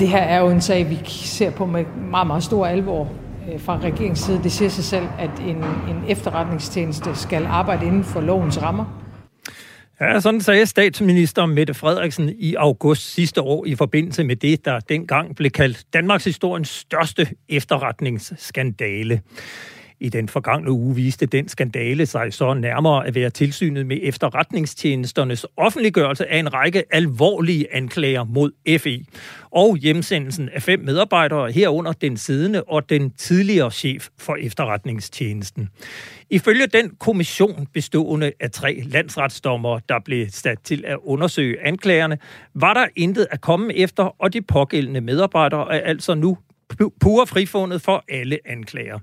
Det her er jo en sag, vi ser på med meget, meget stor alvor øh, fra regeringens side. Det siger sig selv, at en, en efterretningstjeneste skal arbejde inden for lovens rammer. Ja, sådan sagde statsminister Mette Frederiksen i august sidste år i forbindelse med det, der dengang blev kaldt Danmarks historiens største efterretningsskandale. I den forgangne uge viste den skandale sig så nærmere at være tilsynet med efterretningstjenesternes offentliggørelse af en række alvorlige anklager mod FE og hjemsendelsen af fem medarbejdere herunder den siddende og den tidligere chef for efterretningstjenesten. Ifølge den kommission bestående af tre landsretsdommere, der blev sat til at undersøge anklagerne, var der intet at komme efter, og de pågældende medarbejdere er altså nu pure frifundet for alle anklager.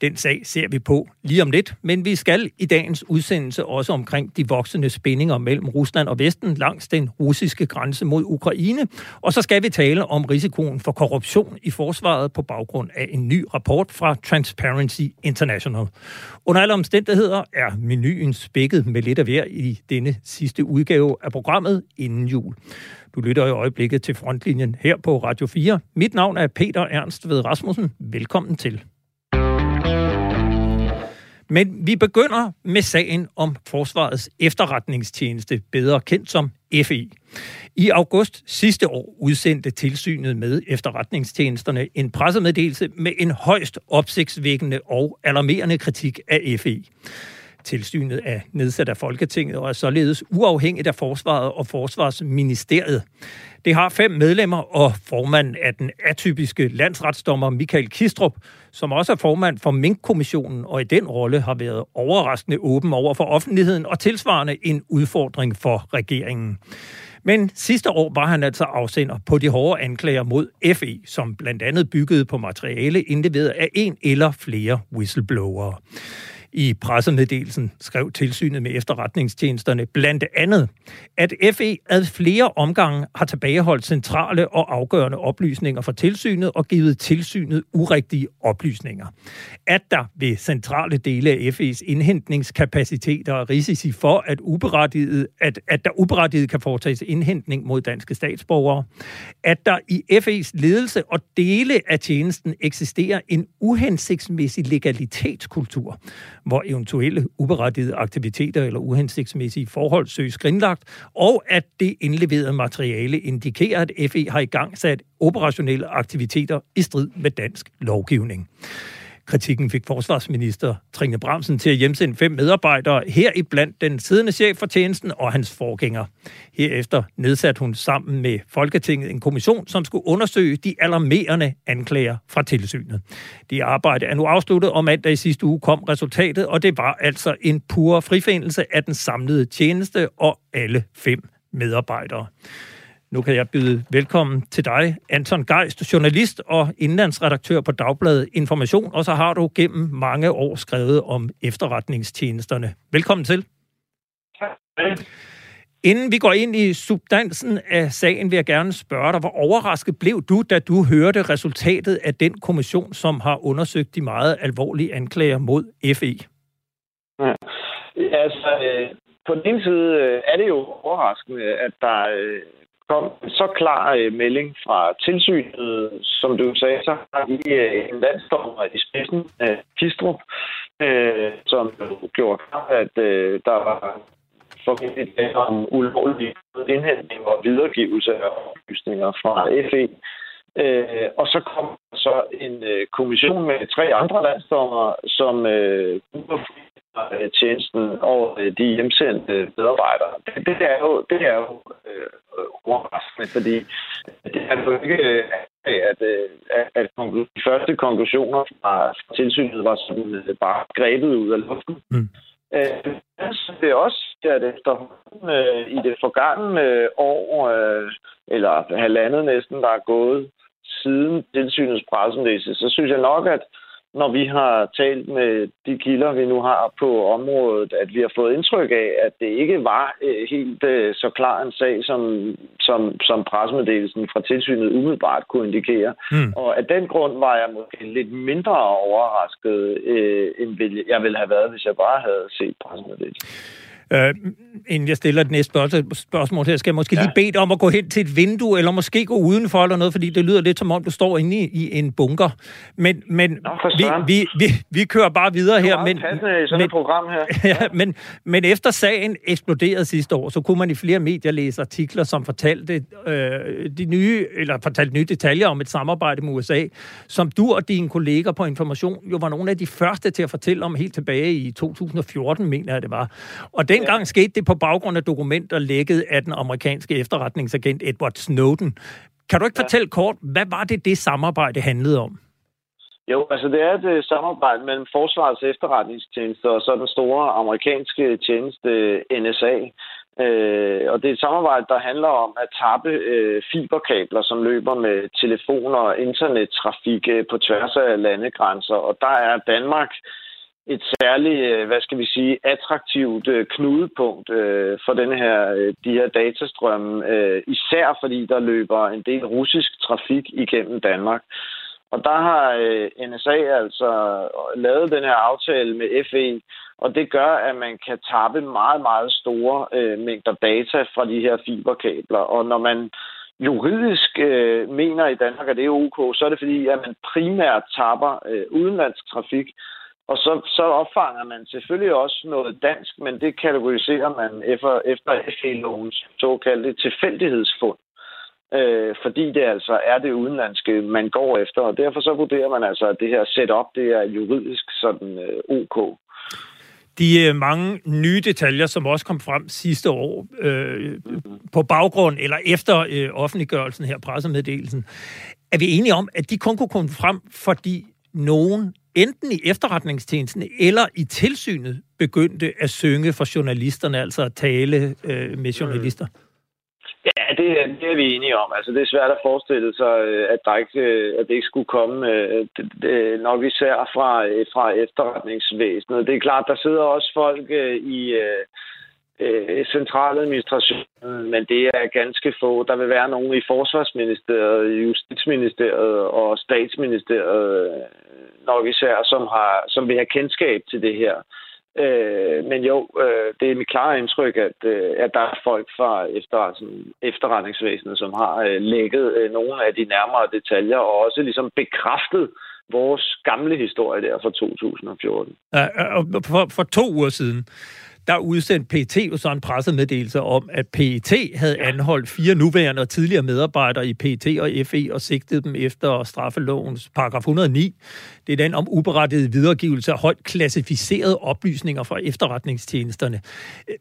Den sag ser vi på lige om lidt, men vi skal i dagens udsendelse også omkring de voksende spændinger mellem Rusland og Vesten langs den russiske grænse mod Ukraine. Og så skal vi tale om risikoen for korruption i forsvaret på baggrund af en ny rapport fra Transparency International. Under alle omstændigheder er menuen spækket med lidt af hver i denne sidste udgave af programmet inden jul. Du lytter i øjeblikket til frontlinjen her på Radio 4. Mit navn er Peter Ernst ved Rasmussen. Velkommen til. Men vi begynder med sagen om Forsvarets efterretningstjeneste, bedre kendt som FE. I august sidste år udsendte tilsynet med efterretningstjenesterne en pressemeddelelse med en højst opsigtsvækkende og alarmerende kritik af FE. Tilsynet er nedsat af Folketinget og er således uafhængigt af Forsvaret og Forsvarsministeriet. Det har fem medlemmer og formanden af den atypiske landsretsdommer Michael Kistrup, som også er formand for Mink-kommissionen, og i den rolle har været overraskende åben over for offentligheden og tilsvarende en udfordring for regeringen. Men sidste år var han altså afsender på de hårde anklager mod FE, som blandt andet byggede på materiale indleveret af en eller flere whistleblowere. I pressemeddelelsen skrev tilsynet med efterretningstjenesterne blandt andet, at FE ad flere omgange har tilbageholdt centrale og afgørende oplysninger fra tilsynet og givet tilsynet urigtige oplysninger. At der ved centrale dele af FE's indhentningskapaciteter er risici for, at, uberettiget, at, at der uberettiget kan foretages indhentning mod danske statsborgere. At der i FE's ledelse og dele af tjenesten eksisterer en uhensigtsmæssig legalitetskultur, hvor eventuelle uberettigede aktiviteter eller uhensigtsmæssige forhold søges skrinlagt, og at det indleverede materiale indikerer, at FE har i gang sat operationelle aktiviteter i strid med dansk lovgivning. Kritikken fik forsvarsminister Trine Bramsen til at hjemsende fem medarbejdere, heriblandt den siddende chef for tjenesten og hans forgænger. Herefter nedsatte hun sammen med Folketinget en kommission, som skulle undersøge de alarmerende anklager fra tilsynet. Det arbejde er nu afsluttet, og mandag i sidste uge kom resultatet, og det var altså en pur frifindelse af den samlede tjeneste og alle fem medarbejdere. Nu kan jeg byde velkommen til dig, Anton Geist, journalist og indlandsredaktør på Dagbladet Information, og så har du gennem mange år skrevet om efterretningstjenesterne. Velkommen til. Tak. Inden vi går ind i substansen af sagen, vil jeg gerne spørge dig, hvor overrasket blev du, da du hørte resultatet af den kommission, som har undersøgt de meget alvorlige anklager mod FE? Ja, altså, øh, på den ene side øh, er det jo overraskende, at der øh, kom så klar øh, melding fra tilsynet, som du sagde, så har vi øh, en landsdommer øh, i spidsen, øh, Kistrup, øh, som gjorde klart, at øh, der var formentlig om ulovlig indhentning og videregivelse af oplysninger fra FE. Øh, og så kom så en øh, kommission med tre andre landsdommer, som øh, Øh, tjenesten og øh, de hjemsendte medarbejdere. Det, det er jo, det er jo øh, overraskende, fordi det er jo ikke, øh, at, at, at de første konklusioner fra, fra tilsynet var sådan bare grebet ud af luften. Mm. Øh, det er også, at efterhånden øh, i det forgangne år, øh, eller halvandet næsten, der er gået siden tilsynets pressemeddelelse, så synes jeg nok, at når vi har talt med de kilder, vi nu har på området, at vi har fået indtryk af, at det ikke var øh, helt øh, så klar en sag, som, som, som pressemeddelelsen fra tilsynet umiddelbart kunne indikere. Mm. Og af den grund var jeg måske lidt mindre overrasket, øh, end jeg ville have været, hvis jeg bare havde set pressemeddelelsen. Øh, inden jeg stiller det næste spørgsmål her, skal jeg måske ja. lige bede dig om at gå hen til et vindue, eller måske gå udenfor eller noget, fordi det lyder lidt som om, du står inde i, i en bunker. Men, men Nå, vi, vi, vi, vi kører bare videre her. Men, i sådan men, et program her. Ja. ja, men, men efter sagen eksploderede sidste år, så kunne man i flere medier læse artikler, som fortalte øh, de nye, eller fortalte nye detaljer om et samarbejde med USA, som du og dine kolleger på Information jo var nogle af de første til at fortælle om helt tilbage i 2014, mener jeg det var. Og dengang ja. skete det på baggrund af dokumenter lækket af den amerikanske efterretningsagent Edward Snowden. Kan du ikke ja. fortælle kort, hvad var det, det samarbejde handlede om? Jo, altså det er et øh, samarbejde mellem Forsvarets efterretningstjeneste og så den store amerikanske tjeneste NSA. Øh, og det er et samarbejde, der handler om at tappe øh, fiberkabler, som løber med telefoner og internettrafik øh, på tværs af landegrænser. Og der er Danmark et særligt, øh, hvad skal vi sige, attraktivt øh, knudepunkt øh, for den her, de her datastrømme, især fordi der løber en del russisk trafik igennem Danmark. Og der har NSA altså lavet den her aftale med FE, og det gør, at man kan tappe meget, meget store mængder data fra de her fiberkabler. Og når man juridisk øh, mener i Danmark, at det er ok, så er det fordi, at man primært tapper øh, udenlandsk trafik, og så, så opfanger man selvfølgelig også noget dansk, men det kategoriserer man efter, efter FE-lovens såkaldte tilfældighedsfund. Øh, fordi det altså er det udenlandske, man går efter, og derfor så vurderer man altså, at det her setup, det er juridisk sådan øh, ok. De øh, mange nye detaljer, som også kom frem sidste år, øh, mm-hmm. på baggrund eller efter øh, offentliggørelsen her, pressemeddelelsen, er vi enige om, at de kun kunne komme frem, fordi nogen enten i efterretningstjenesten eller i tilsynet begyndte at synge for journalisterne, altså at tale øh, med journalister? Ja, det, det er vi enige om. Altså, det er svært at forestille sig, øh, at, der ikke, øh, at det ikke skulle komme, øh, det, det, nok især fra, fra efterretningsvæsenet. Det er klart, der sidder også folk i øh, centraladministrationen, men det er ganske få. Der vil være nogen i Forsvarsministeriet, Justitsministeriet og Statsministeriet øh, nok især, som, har, som vil have kendskab til det her. Øh, men jo, øh, det er mit klare indtryk, at, øh, at der er folk fra efterretningsvæsenet, som har øh, lægget øh, nogle af de nærmere detaljer, og også ligesom bekræftet vores gamle historie der fra 2014. Ja, for, for to uger siden, der udsendte PET jo så en pressemeddelelse om, at PET havde anholdt fire nuværende og tidligere medarbejdere i PET og FE og sigtede dem efter straffelovens paragraf 109. Det er den om uberettiget videregivelse af højt klassificerede oplysninger fra efterretningstjenesterne.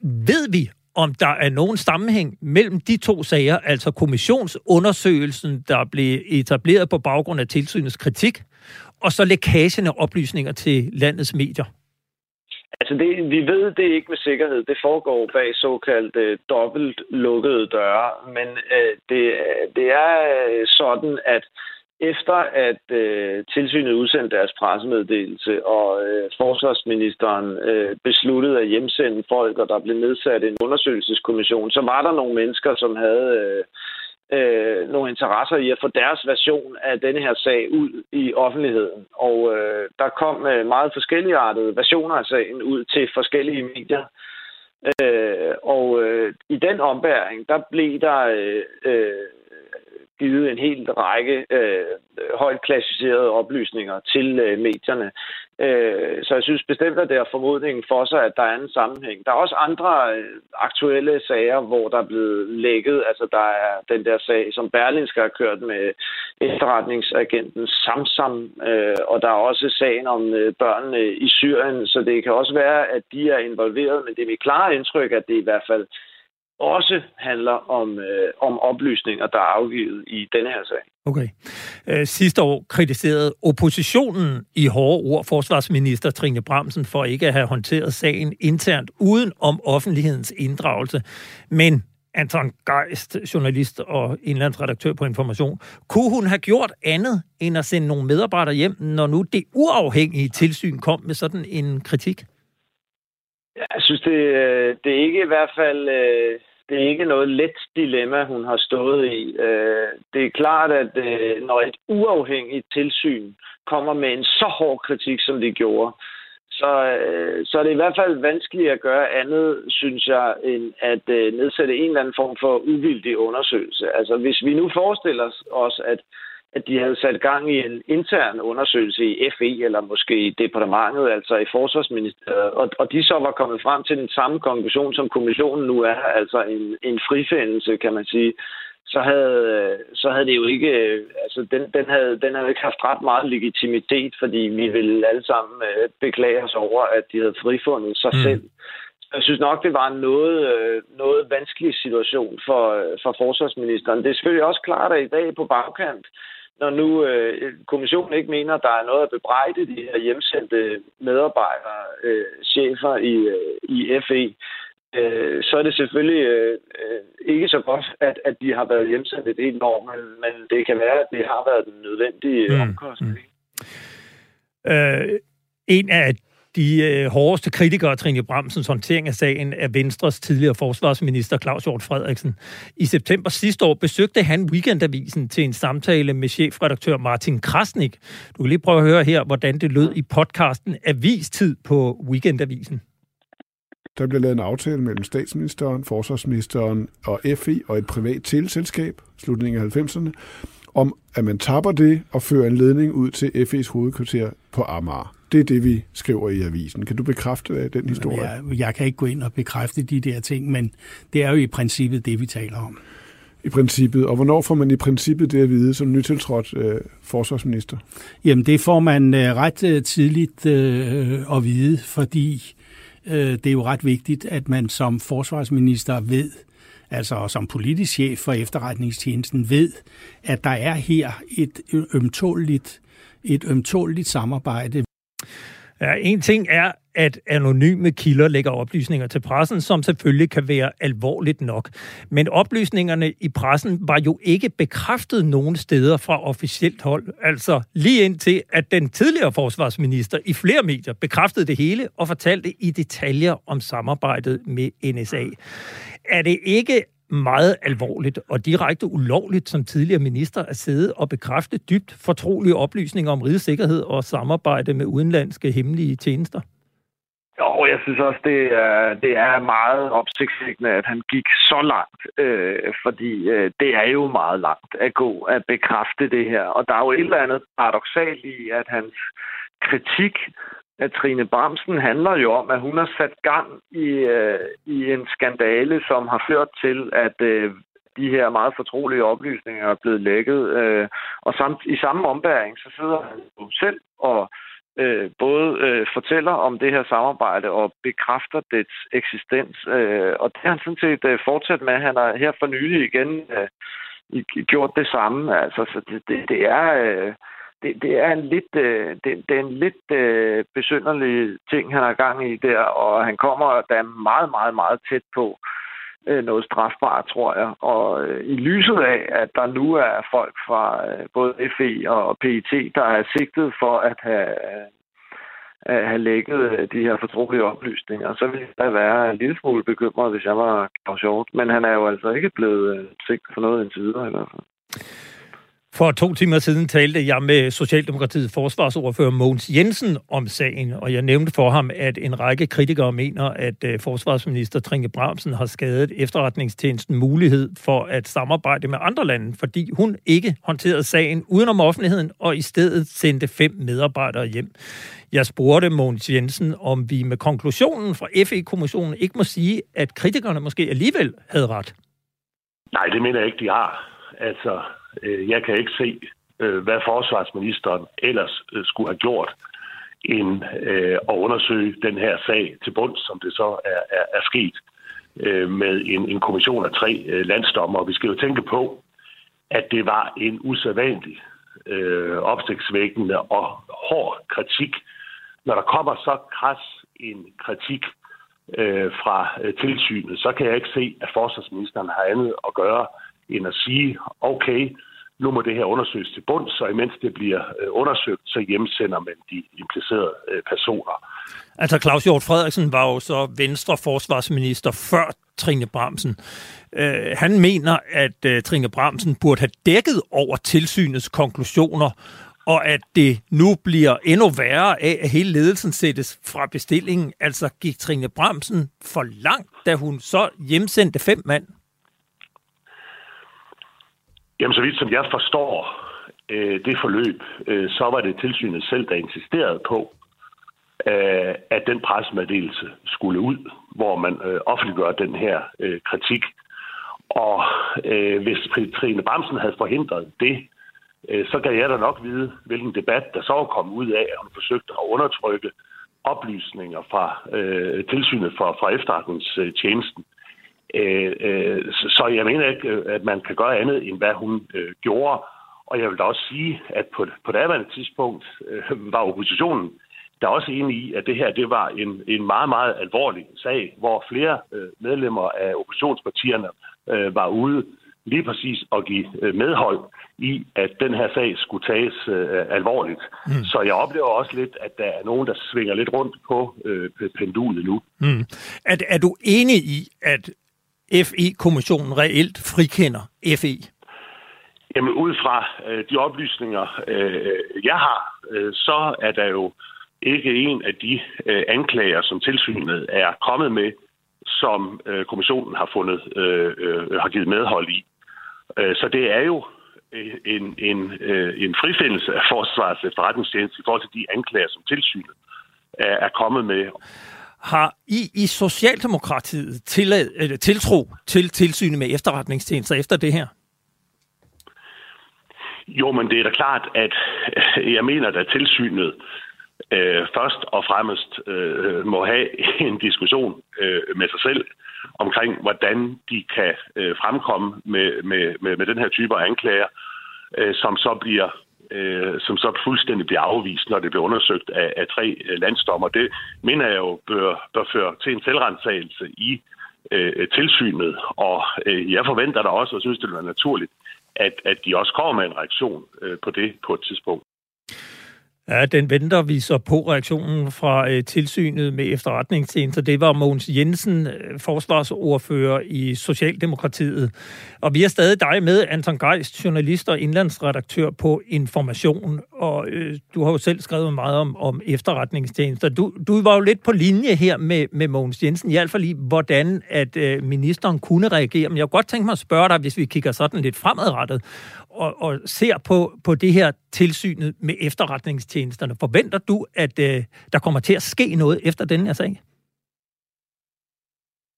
Ved vi, om der er nogen sammenhæng mellem de to sager, altså kommissionsundersøgelsen, der blev etableret på baggrund af tilsynets kritik, og så lækagen af oplysninger til landets medier? Altså, det, vi ved det ikke med sikkerhed. Det foregår bag såkaldt øh, dobbelt lukkede døre. Men øh, det, det er øh, sådan, at efter at øh, tilsynet udsendte deres pressemeddelelse, og øh, forsvarsministeren øh, besluttede at hjemsende folk, og der blev nedsat en undersøgelseskommission, så var der nogle mennesker, som havde... Øh, øh, nogle interesser i at få deres version af denne her sag ud i offentligheden. Og øh, der kom øh, meget forskelligartede versioner af sagen ud til forskellige medier. Øh, og øh, i den ombæring, der blev der øh, øh, givet en hel række øh, højt klassificerede oplysninger til øh, medierne. Øh, så jeg synes bestemt, at det er formodningen for sig, at der er en sammenhæng. Der er også andre øh, aktuelle sager, hvor der er blevet lækket. Altså der er den der sag, som Berlinske har kørt med efterretningsagenten Samsam, øh, og der er også sagen om øh, børnene i Syrien, så det kan også være, at de er involveret, men det er mit klare indtryk, at det i hvert fald også handler om, øh, om oplysninger, der er afgivet i denne her sag. Okay. Øh, sidste år kritiserede oppositionen i hårde ord forsvarsminister Trine Bramsen for ikke at have håndteret sagen internt uden om offentlighedens inddragelse. Men Anton Geist, journalist og indlandsredaktør på Information, kunne hun have gjort andet end at sende nogle medarbejdere hjem, når nu det uafhængige tilsyn kom med sådan en kritik? Jeg synes, det, øh, det er ikke i hvert fald øh, det er ikke noget let dilemma, hun har stået i. Øh, det er klart, at når et uafhængigt tilsyn kommer med en så hård kritik, som de gjorde, så, så er det i hvert fald vanskeligt at gøre andet, synes jeg, end at nedsætte en eller anden form for uvildig undersøgelse. Altså hvis vi nu forestiller os, at, at de havde sat gang i en intern undersøgelse i FE, eller måske i departementet, altså i Forsvarsministeriet, og, og de så var kommet frem til den samme konklusion, som kommissionen nu er, altså en, en frifindelse, kan man sige, så havde, så havde det jo ikke, altså den, den, havde, den havde ikke haft ret meget legitimitet, fordi vi ville alle sammen øh, beklage os over, at de havde frifundet sig mm. selv. Jeg synes nok, det var en noget, øh, noget vanskelig situation for, for forsvarsministeren. Det er selvfølgelig også klart, at i dag på bagkant, når nu øh, kommissionen ikke mener, at der er noget at bebrejde de her hjemsendte medarbejdere, øh, chefer i, øh, i FE, øh, så er det selvfølgelig øh, ikke så godt, at, at de har været hjemsendt et helt år, men, men det kan være, at det har været den nødvendige mm. omkostning. Mm. Øh, en af de øh, hårdeste kritikere af Trine Bramsens håndtering af sagen er Venstres tidligere forsvarsminister Claus Hjort Frederiksen. I september sidste år besøgte han Weekendavisen til en samtale med chefredaktør Martin Krasnik. Du kan lige prøve at høre her, hvordan det lød i podcasten Avistid på Weekendavisen. Der blev lavet en aftale mellem statsministeren, forsvarsministeren og FI og et privat teleselskab, slutningen af 90'erne, om at man tapper det og fører en ledning ud til FE's hovedkvarter på Amager. Det er det, vi skriver i avisen. Kan du bekræfte øh, den historie? Jeg, jeg kan ikke gå ind og bekræfte de der ting, men det er jo i princippet det, vi taler om. I princippet. Og hvornår får man i princippet det at vide som nytiltrådt øh, forsvarsminister? Jamen, det får man øh, ret øh, tidligt øh, at vide, fordi øh, det er jo ret vigtigt, at man som forsvarsminister ved, altså som politisk chef for efterretningstjenesten ved, at der er her et ømtåligt, et ømtåligt samarbejde. Ja, en ting er, at anonyme kilder lægger oplysninger til pressen, som selvfølgelig kan være alvorligt nok. Men oplysningerne i pressen var jo ikke bekræftet nogen steder fra officielt hold. Altså lige indtil, at den tidligere forsvarsminister i flere medier bekræftede det hele og fortalte i detaljer om samarbejdet med NSA. Er det ikke meget alvorligt og direkte ulovligt som tidligere minister at sidde og bekræfte dybt fortrolige oplysninger om rigets sikkerhed og samarbejde med udenlandske hemmelige tjenester? Jo, jeg synes også, det er, det er meget opsigtsvækkende, at han gik så langt, øh, fordi øh, det er jo meget langt at gå at bekræfte det her. Og der er jo et eller andet paradoxalt i, at hans kritik at Trine Bramsen handler jo om, at hun har sat gang i, øh, i en skandale, som har ført til, at øh, de her meget fortrolige oplysninger er blevet lækket. Øh, og samt, i samme ombæring, så sidder han jo selv og øh, både øh, fortæller om det her samarbejde og bekræfter dets eksistens. Øh, og det har han sådan set øh, fortsat med. Han har her for nylig igen øh, gjort det samme. Altså, så det, det, det er... Øh, det, det er en lidt, øh, det, det er en lidt øh, besynderlig ting, han har gang i der, og han kommer da meget, meget, meget tæt på øh, noget strafbart, tror jeg. Og øh, i lyset af, at der nu er folk fra øh, både FE og PET, der er sigtet for at have, øh, at have lægget øh, de her fortrolige oplysninger, så ville jeg være en lille smule bekymret, hvis jeg var Claus Men han er jo altså ikke blevet øh, sigtet for noget indtil videre i hvert fald. For to timer siden talte jeg med Socialdemokratiets forsvarsordfører Mogens Jensen om sagen, og jeg nævnte for ham, at en række kritikere mener, at øh, forsvarsminister Trinke Bramsen har skadet efterretningstjenesten mulighed for at samarbejde med andre lande, fordi hun ikke håndterede sagen udenom offentligheden og i stedet sendte fem medarbejdere hjem. Jeg spurgte Mogens Jensen, om vi med konklusionen fra FE-kommissionen ikke må sige, at kritikerne måske alligevel havde ret. Nej, det mener jeg ikke, de har. Altså, Øh, jeg kan ikke se, øh, hvad forsvarsministeren ellers øh, skulle have gjort, end øh, at undersøge den her sag til bunds, som det så er, er, er sket øh, med en, en kommission af tre landsdommer. Vi skal jo tænke på, at det var en usædvanlig øh, opsigtsvækkende og hård kritik. Når der kommer så kras en kritik øh, fra øh, tilsynet, så kan jeg ikke se, at forsvarsministeren har andet at gøre end at sige, okay, nu må det her undersøges til bund, så imens det bliver øh, undersøgt, så hjemsender man de implicerede øh, personer. Altså Claus Hjort Frederiksen var jo så Venstre forsvarsminister før Trine Bramsen. Øh, han mener, at øh, Trine Bramsen burde have dækket over tilsynets konklusioner og at det nu bliver endnu værre af, at hele ledelsen sættes fra bestillingen. Altså gik Trine Bramsen for langt, da hun så hjemsendte fem mand? Jamen, så vidt som jeg forstår øh, det forløb, øh, så var det tilsynet selv, der insisterede på, øh, at den pressemeddelelse skulle ud, hvor man øh, offentliggør den her øh, kritik. Og øh, hvis Trine Bamsen havde forhindret det, øh, så kan jeg da nok vide, hvilken debat der så kom ud af, at hun forsøgte at undertrykke oplysninger fra øh, tilsynet for, fra efterretningstjenesten. Øh, øh, så jeg mener ikke, at man kan gøre andet, end hvad hun øh, gjorde. Og jeg vil da også sige, at på, på daværende tidspunkt øh, var oppositionen der er også enig i, at det her det var en, en meget, meget alvorlig sag, hvor flere øh, medlemmer af oppositionspartierne øh, var ude lige præcis at give øh, medhold i, at den her sag skulle tages øh, alvorligt. Mm. Så jeg oplever også lidt, at der er nogen, der svinger lidt rundt på øh, pendulet nu. Mm. Er, er du enig i, at FE-kommissionen reelt frikender FE? Jamen ud fra øh, de oplysninger, øh, jeg har, øh, så er der jo ikke en af de øh, anklager, som tilsynet er kommet med, som øh, kommissionen har fundet øh, øh, har givet medhold i. Øh, så det er jo øh, en, en, øh, en frifindelse af forsvarets efterretningstjeneste i forhold til de anklager, som tilsynet er, er kommet med. Har I i Socialdemokratiet tillad, eller tiltro til tilsynet med efterretningstjenester efter det her? Jo, men det er da klart, at øh, jeg mener, at tilsynet øh, først og fremmest øh, må have en diskussion øh, med sig selv omkring, hvordan de kan øh, fremkomme med, med, med, med den her type af anklager, øh, som så bliver øh, som så fuldstændig bliver afvist, når det bliver undersøgt af, af tre øh, landsdommer. Det mener jeg jo bør, bør føre til en selvrensagelse i øh, tilsynet, og øh, jeg forventer da også, og synes, det vil være naturligt, at, at de også kommer med en reaktion øh, på det på et tidspunkt. Ja, den venter vi så på reaktionen fra øh, tilsynet med efterretningstjenester. Det var Mogens Jensen, øh, forsvarsordfører i Socialdemokratiet. Og vi er stadig dig med, Anton Geist, journalist og indlandsredaktør på Information. Og øh, du har jo selv skrevet meget om, om efterretningstjenester. Du, du var jo lidt på linje her med, med Mogens Jensen, i hvert fald i, hvordan at øh, ministeren kunne reagere. Men jeg kunne godt tænke mig at spørge dig, hvis vi kigger sådan lidt fremadrettet, og, og ser på, på det her tilsynet med efterretningstjenesterne, forventer du, at øh, der kommer til at ske noget efter den her sag?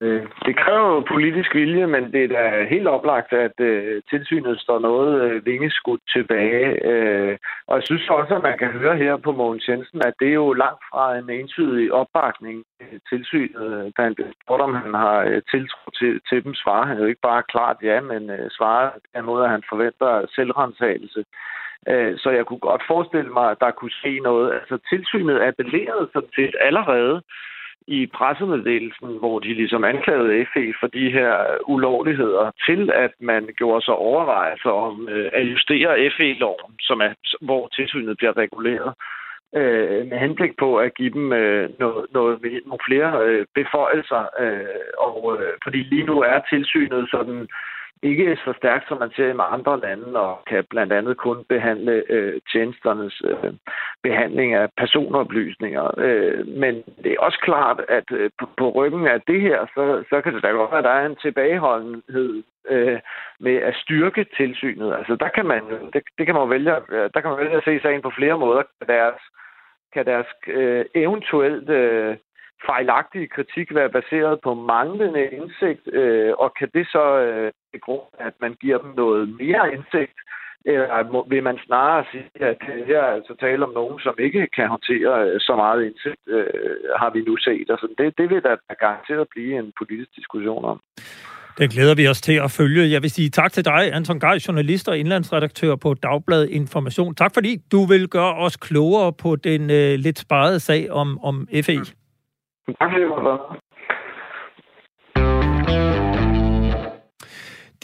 Øh, det kræver jo politisk vilje, men det er da helt oplagt, at øh, tilsynet står noget øh, vingeskudt tilbage. Øh, og jeg synes også, at man kan høre her på Mogens Jensen, at det er jo langt fra en entydig opbakning til tilsynet. Da han spurgte, om han har øh, tiltro til, til dem, svarer han jo ikke bare klart ja, men øh, svarer på den måde, at han forventer selvrensagelse. Øh, så jeg kunne godt forestille mig, at der kunne ske noget. Altså tilsynet appellerede sådan set allerede i pressemeddelelsen, hvor de ligesom anklagede FE for de her ulovligheder, til at man gjorde sig overvejelser om øh, at justere FE-loven, som er, hvor tilsynet bliver reguleret, øh, med henblik på at give dem øh, noget, noget, nogle flere øh, beføjelser. Øh, og, øh, fordi lige nu er tilsynet sådan ikke så stærkt, som man ser i andre lande, og kan blandt andet kun behandle øh, tjenesternes øh, behandling af personoplysninger. Øh, men det er også klart, at øh, på, på ryggen af det her, så, så kan det da godt være, at der er en tilbageholdenhed øh, med at styrke tilsynet. Altså der kan man, det, det kan man vælge, øh, der kan man vælge at se sagen på flere måder. Kan deres, kan deres øh, eventuelt øh, fejlagtige kritik være baseret på manglende indsigt, øh, og kan det så øh, grund, at man giver dem noget mere indsigt, eller vil man snarere sige, at her er altså tale om nogen, som ikke kan håndtere øh, så meget indsigt, øh, har vi nu set. Altså, det, det vil da garanteret blive en politisk diskussion om. Det glæder vi os til at følge. Jeg vil sige tak til dig, Anton Gej, journalist og indlandsredaktør på Dagbladet Information. Tak fordi du vil gøre os klogere på den øh, lidt sparede sag om, om FE. Tak fordi du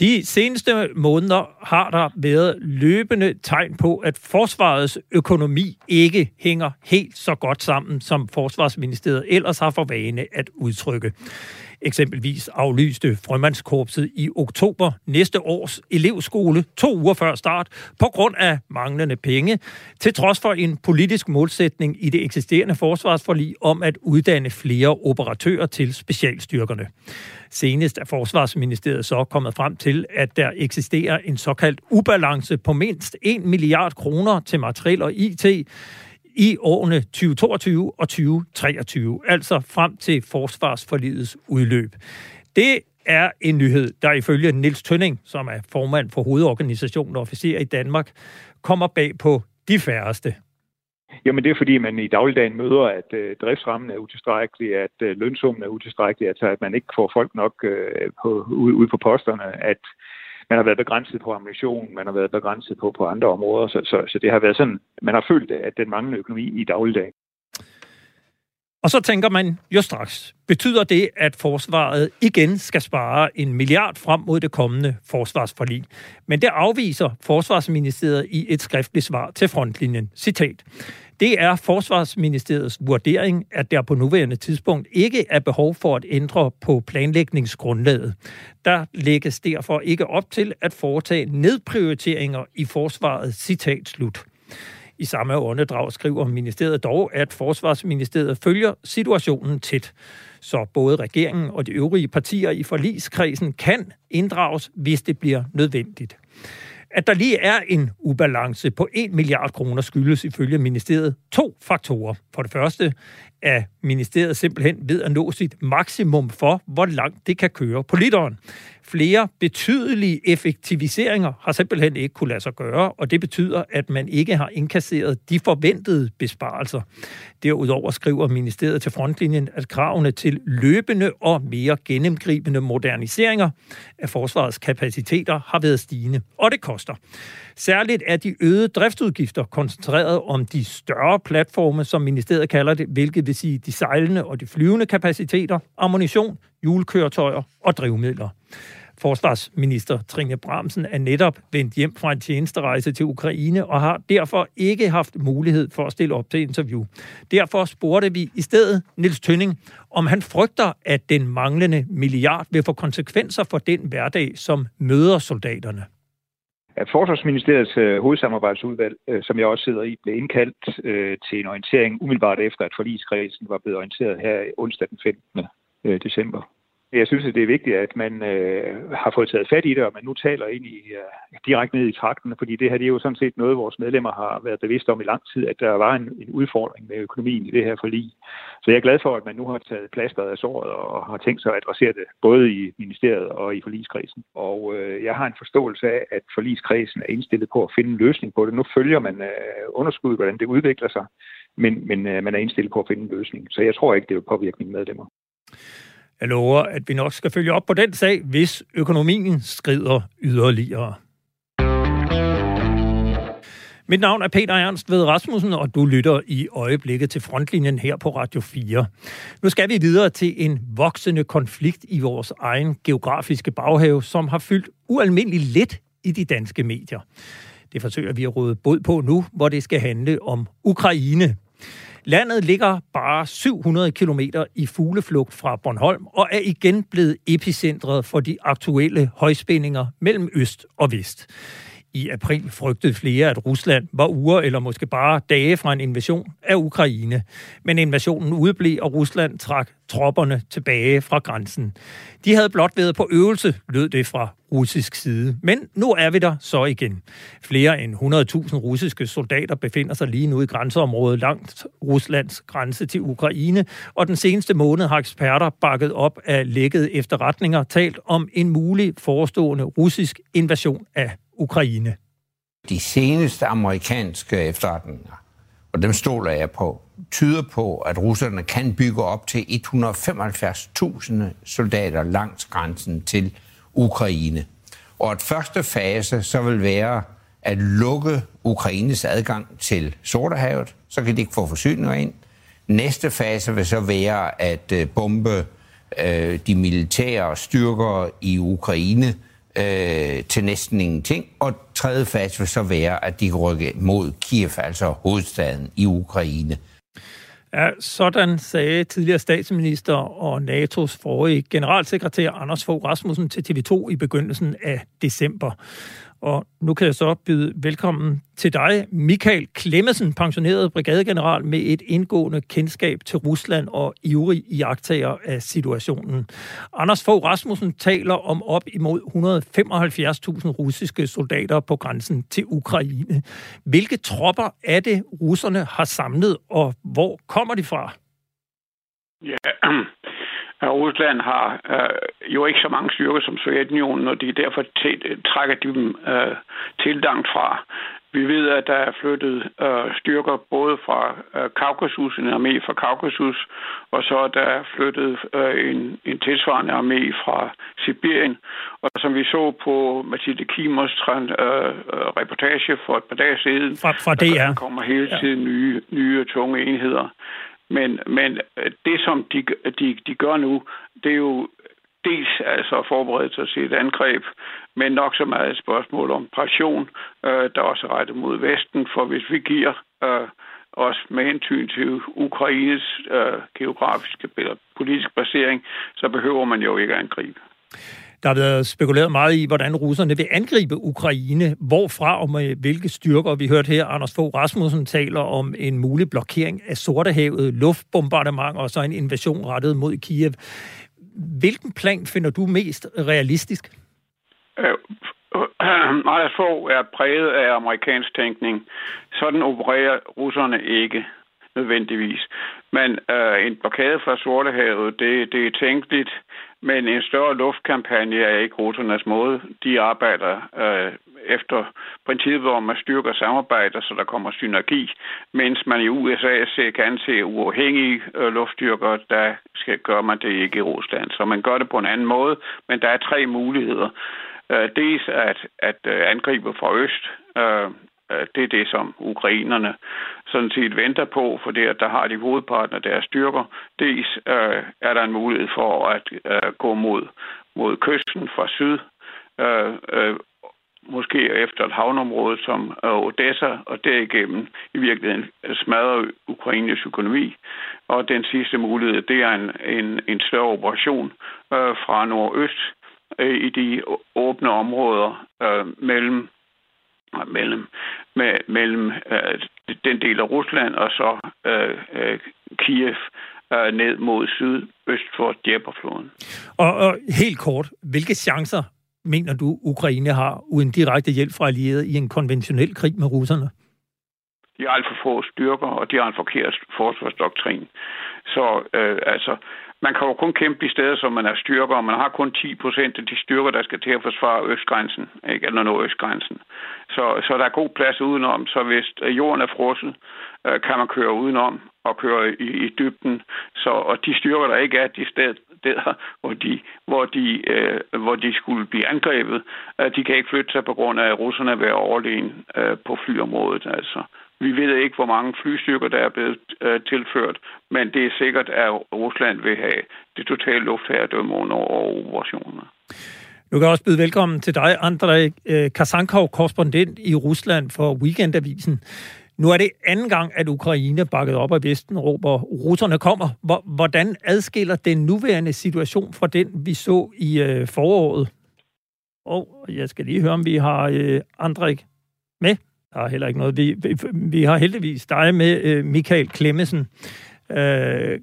De seneste måneder har der været løbende tegn på, at forsvarets økonomi ikke hænger helt så godt sammen, som Forsvarsministeriet ellers har for vane at udtrykke. Eksempelvis aflyste frømandskorpset i oktober næste års elevskole to uger før start på grund af manglende penge, til trods for en politisk målsætning i det eksisterende forsvarsforlig om at uddanne flere operatører til specialstyrkerne. Senest er Forsvarsministeriet så kommet frem til, at der eksisterer en såkaldt ubalance på mindst 1 milliard kroner til materiel og IT i årene 2022 og 2023, altså frem til forsvarsforlidets udløb. Det er en nyhed, der ifølge Nils Tønning, som er formand for hovedorganisationen og officer i Danmark, kommer bag på de færreste. Jamen det er fordi, man i dagligdagen møder, at øh, driftsrammen er utilstrækkelig, at øh, lønsummen er utilstrækkelig, altså at man ikke får folk nok øh, på, ude, ude på posterne, at man har været begrænset på ammunition, man har været begrænset på, på andre områder, så, så, så det har været sådan, man har følt, at den manglende økonomi i dagligdagen. Og så tænker man jo straks, betyder det, at forsvaret igen skal spare en milliard frem mod det kommende forsvarsforlig? Men det afviser Forsvarsministeriet i et skriftligt svar til frontlinjen. Citat. Det er Forsvarsministeriets vurdering, at der på nuværende tidspunkt ikke er behov for at ændre på planlægningsgrundlaget. Der lægges derfor ikke op til at foretage nedprioriteringer i forsvaret. Citat slut. I samme åndedrag skriver ministeriet dog, at Forsvarsministeriet følger situationen tæt. Så både regeringen og de øvrige partier i forligskredsen kan inddrages, hvis det bliver nødvendigt. At der lige er en ubalance på 1 milliard kroner skyldes ifølge ministeriet to faktorer. For det første er ministeriet simpelthen ved at nå sit maksimum for, hvor langt det kan køre på literen. Flere betydelige effektiviseringer har simpelthen ikke kunne lade sig gøre, og det betyder, at man ikke har indkasseret de forventede besparelser. Derudover skriver ministeriet til frontlinjen, at kravene til løbende og mere gennemgribende moderniseringer af forsvarets kapaciteter har været stigende, og det koster. Særligt er de øgede driftsudgifter koncentreret om de større platforme, som ministeriet kalder det, hvilket vil sige de sejlende og de flyvende kapaciteter, ammunition, julekøretøjer og drivmidler. Forsvarsminister Trine Bramsen er netop vendt hjem fra en tjenesterejse til Ukraine og har derfor ikke haft mulighed for at stille op til interview. Derfor spurgte vi i stedet Nils Tønning, om han frygter, at den manglende milliard vil få konsekvenser for den hverdag, som møder soldaterne. At Forsvarsministeriets øh, hovedsamarbejdsudvalg, øh, som jeg også sidder i, blev indkaldt øh, til en orientering umiddelbart efter, at forligskredsen var blevet orienteret her onsdag den 15. Øh, december. Jeg synes, at det er vigtigt, at man øh, har fået taget fat i det, og man nu taler ind i øh, direkte ned i trakten, fordi det her det er jo sådan set noget, vores medlemmer har været bevidste om i lang tid, at der var en, en udfordring med økonomien i det her forlig. Så jeg er glad for, at man nu har taget plasteret af såret og har tænkt sig at adressere det, både i ministeriet og i forligskredsen. Og øh, jeg har en forståelse af, at forligskredsen er indstillet på at finde en løsning på det. Nu følger man øh, underskuddet, hvordan det udvikler sig, men, men øh, man er indstillet på at finde en løsning. Så jeg tror ikke, det vil påvirke mine medlemmer. Jeg lover, at vi nok skal følge op på den sag, hvis økonomien skrider yderligere. Mit navn er Peter Ernst ved Rasmussen, og du lytter i øjeblikket til frontlinjen her på Radio 4. Nu skal vi videre til en voksende konflikt i vores egen geografiske baghave, som har fyldt ualmindeligt lidt i de danske medier. Det forsøger vi at råde bod på nu, hvor det skal handle om Ukraine. Landet ligger bare 700 km i fugleflugt fra Bornholm og er igen blevet epicentret for de aktuelle højspændinger mellem øst og vest. I april frygtede flere, at Rusland var uger eller måske bare dage fra en invasion af Ukraine. Men invasionen udeblev, og Rusland trak tropperne tilbage fra grænsen. De havde blot været på øvelse, lød det fra russisk side. Men nu er vi der så igen. Flere end 100.000 russiske soldater befinder sig lige nu i grænseområdet langt Ruslands grænse til Ukraine, og den seneste måned har eksperter bakket op af lækkede efterretninger talt om en mulig forestående russisk invasion af Ukraine. De seneste amerikanske efterretninger, og dem stoler jeg på, tyder på, at russerne kan bygge op til 175.000 soldater langs grænsen til Ukraine. Og at første fase så vil være at lukke Ukraines adgang til Sortehavet, så kan de ikke få forsyninger ind. Næste fase vil så være at øh, bombe øh, de militære styrker i Ukraine øh, til næsten ingenting. Og tredje fase vil så være, at de kan rykke mod Kiev, altså hovedstaden i Ukraine. Ja, sådan sagde tidligere statsminister og NATO's forrige generalsekretær Anders Fogh Rasmussen til TV2 i begyndelsen af december. Og nu kan jeg så byde velkommen til dig, Michael Klemmesen, pensioneret brigadegeneral med et indgående kendskab til Rusland og ivrig iagtager af situationen. Anders Fogh Rasmussen taler om op imod 175.000 russiske soldater på grænsen til Ukraine. Hvilke tropper er det, russerne har samlet, og hvor kommer de fra? Ja, Rusland har øh, jo ikke så mange styrker som Sovjetunionen, og de derfor trækker de dem øh, tildangt fra. Vi ved, at der er flyttet øh, styrker både fra øh, Kaukasus, en armé fra Kaukasus, og så er der flyttet øh, en, en tilsvarende armé fra Sibirien. Og som vi så på Mathilde Kimers øh, øh, reportage for et par dage siden, fra, fra DR. der kommer hele tiden nye, nye tunge enheder. Men, men øh, det, som de, de, de gør nu, det er jo dels altså at forberede sig til et angreb, men nok så meget et spørgsmål om pression, øh, der også er rettet mod Vesten, for hvis vi giver øh, os med hensyn til Ukraines øh, geografiske eller politiske basering, så behøver man jo ikke at angribe. Der har været spekuleret meget i, hvordan russerne vil angribe Ukraine. Hvorfra og med hvilke styrker? Vi hørte her, Anders Fogh Rasmussen taler om en mulig blokering af Sortehavet, luftbombardement og så en invasion rettet mod Kiev. Hvilken plan finder du mest realistisk? Øh, meget er præget af amerikansk tænkning. Sådan opererer russerne ikke nødvendigvis. Men øh, en blokade fra Sortehavet, det, det er tænkeligt, men en større luftkampagne er ikke russernes måde. De arbejder øh, efter princippet om at styrke samarbejder, så der kommer synergi, mens man i USA ser kan se uafhængige øh, luftstyrker, der skal gør man det ikke i Rusland. Så man gør det på en anden måde, men der er tre muligheder. Øh, dels at, at øh, angribe fra øst, øh, Øh, det er det, som ukrainerne sådan set venter på, for det, at der har de hovedparten af deres styrker. Dels øh, er der en mulighed for at øh, gå mod, mod kysten fra syd, øh, øh, måske efter et havnområde som øh, Odessa, og derigennem i virkeligheden smadre Ukraines økonomi. Og den sidste mulighed, det er en, en, en større operation øh, fra nordøst øh, i de åbne områder øh, mellem mellem, med, mellem øh, den del af Rusland og så øh, øh, Kiev øh, ned mod syd, øst for Djeperfloden. Og, og helt kort, hvilke chancer mener du, Ukraine har uden direkte hjælp fra allierede i en konventionel krig med russerne? De har alt for få styrker, og de har en forkert forsvarsdoktrin. Så øh, altså, man kan jo kun kæmpe i steder, som man er styrker, og man har kun 10 procent af de styrker, der skal til at forsvare østgrænsen, ikke? eller nå østgrænsen. Så, så der er god plads udenom, så hvis øh, jorden er frosset, øh, kan man køre udenom og køre i, i dybden. Så, og de styrker, der ikke er de steder, hvor de, hvor de, øh, hvor de skulle blive angrebet, øh, de kan ikke flytte sig på grund af, at russerne vil ved overlegen øh, på flyområdet. Altså. Vi ved ikke, hvor mange flystyrker, der er blevet øh, tilført, men det er sikkert, at Rusland vil have det totale luftherredømme under operationerne. Nu kan jeg også byde velkommen til dig, Andrej øh, Kasankov, korrespondent i Rusland for Weekendavisen. Nu er det anden gang, at Ukraine bakket op af Vesten råber, russerne kommer. Hvordan adskiller den nuværende situation fra den, vi så i øh, foråret? Og jeg skal lige høre, om vi har øh, Andrej med. Der er heller ikke noget. Vi, vi, vi har heldigvis dig med, øh, Michael Klemmesen. Øh,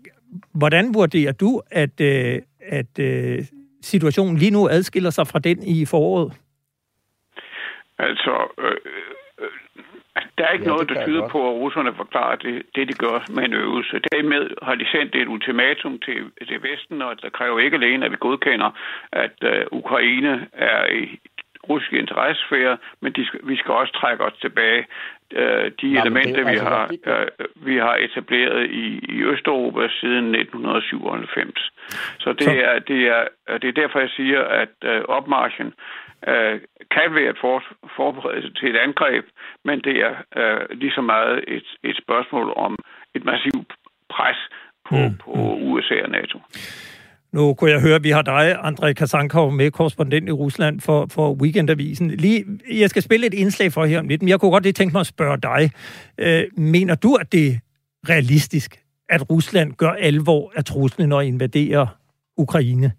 hvordan vurderer du, at, øh, at øh, situationen lige nu adskiller sig fra den i foråret? Altså, øh, øh, der er ikke ja, noget, der tyder på, at russerne forklarer det, det, de gør med en øvelse. Dermed har de sendt et ultimatum til, til Vesten, og der kræver ikke alene, at vi godkender, at øh, Ukraine er i russiske interessesfære, men de vi skal også trække os tilbage. Øh, de Nå, elementer, det, vi, altså, har, øh, vi har etableret i, i Østeuropa siden 1997. Så det, Så. Er, det, er, det er derfor, jeg siger, at øh, opmarschen øh, kan være et for, forberedelse til et angreb, men det er øh, lige så meget et, et spørgsmål om et massivt pres på, mm. på USA og NATO. Nu kunne jeg høre, at vi har dig, Andrej Kasankov, med korrespondent i Rusland for, for Weekendavisen. Lige, jeg skal spille et indslag for her om lidt, men jeg kunne godt lige tænke mig at spørge dig. Øh, mener du, at det er realistisk, at Rusland gør alvor af truslen og invaderer Ukraine?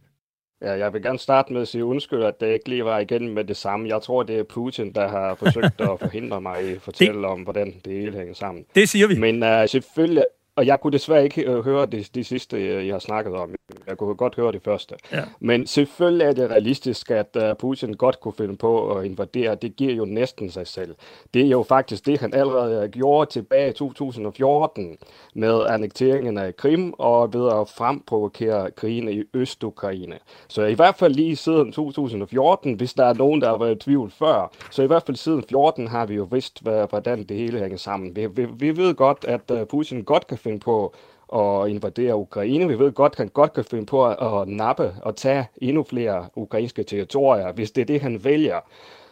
Ja, jeg vil gerne starte med at sige undskyld, at det ikke lige var igen med det samme. Jeg tror, det er Putin, der har forsøgt at forhindre mig i at fortælle det, om, hvordan det hele hænger sammen. Det siger vi. Men uh, selvfølgelig, og jeg kunne desværre ikke uh, høre det, det sidste, jeg har snakket om. Jeg kunne godt høre det første. Ja. Men selvfølgelig er det realistisk, at uh, Putin godt kunne finde på at invadere. Det giver jo næsten sig selv. Det er jo faktisk det, han allerede gjorde tilbage i 2014 med annekteringen af Krim og ved at fremprovokere krigen i Øst-Ukraine. Så i hvert fald lige siden 2014, hvis der er nogen, der har været i tvivl før, så i hvert fald siden 14 har vi jo vidst, hvordan det hele hænger sammen. Vi, vi, vi ved godt, at Putin godt kan finde på at invadere Ukraine. Vi ved godt, at han godt kan finde på at nappe og tage endnu flere ukrainske territorier, hvis det er det, han vælger.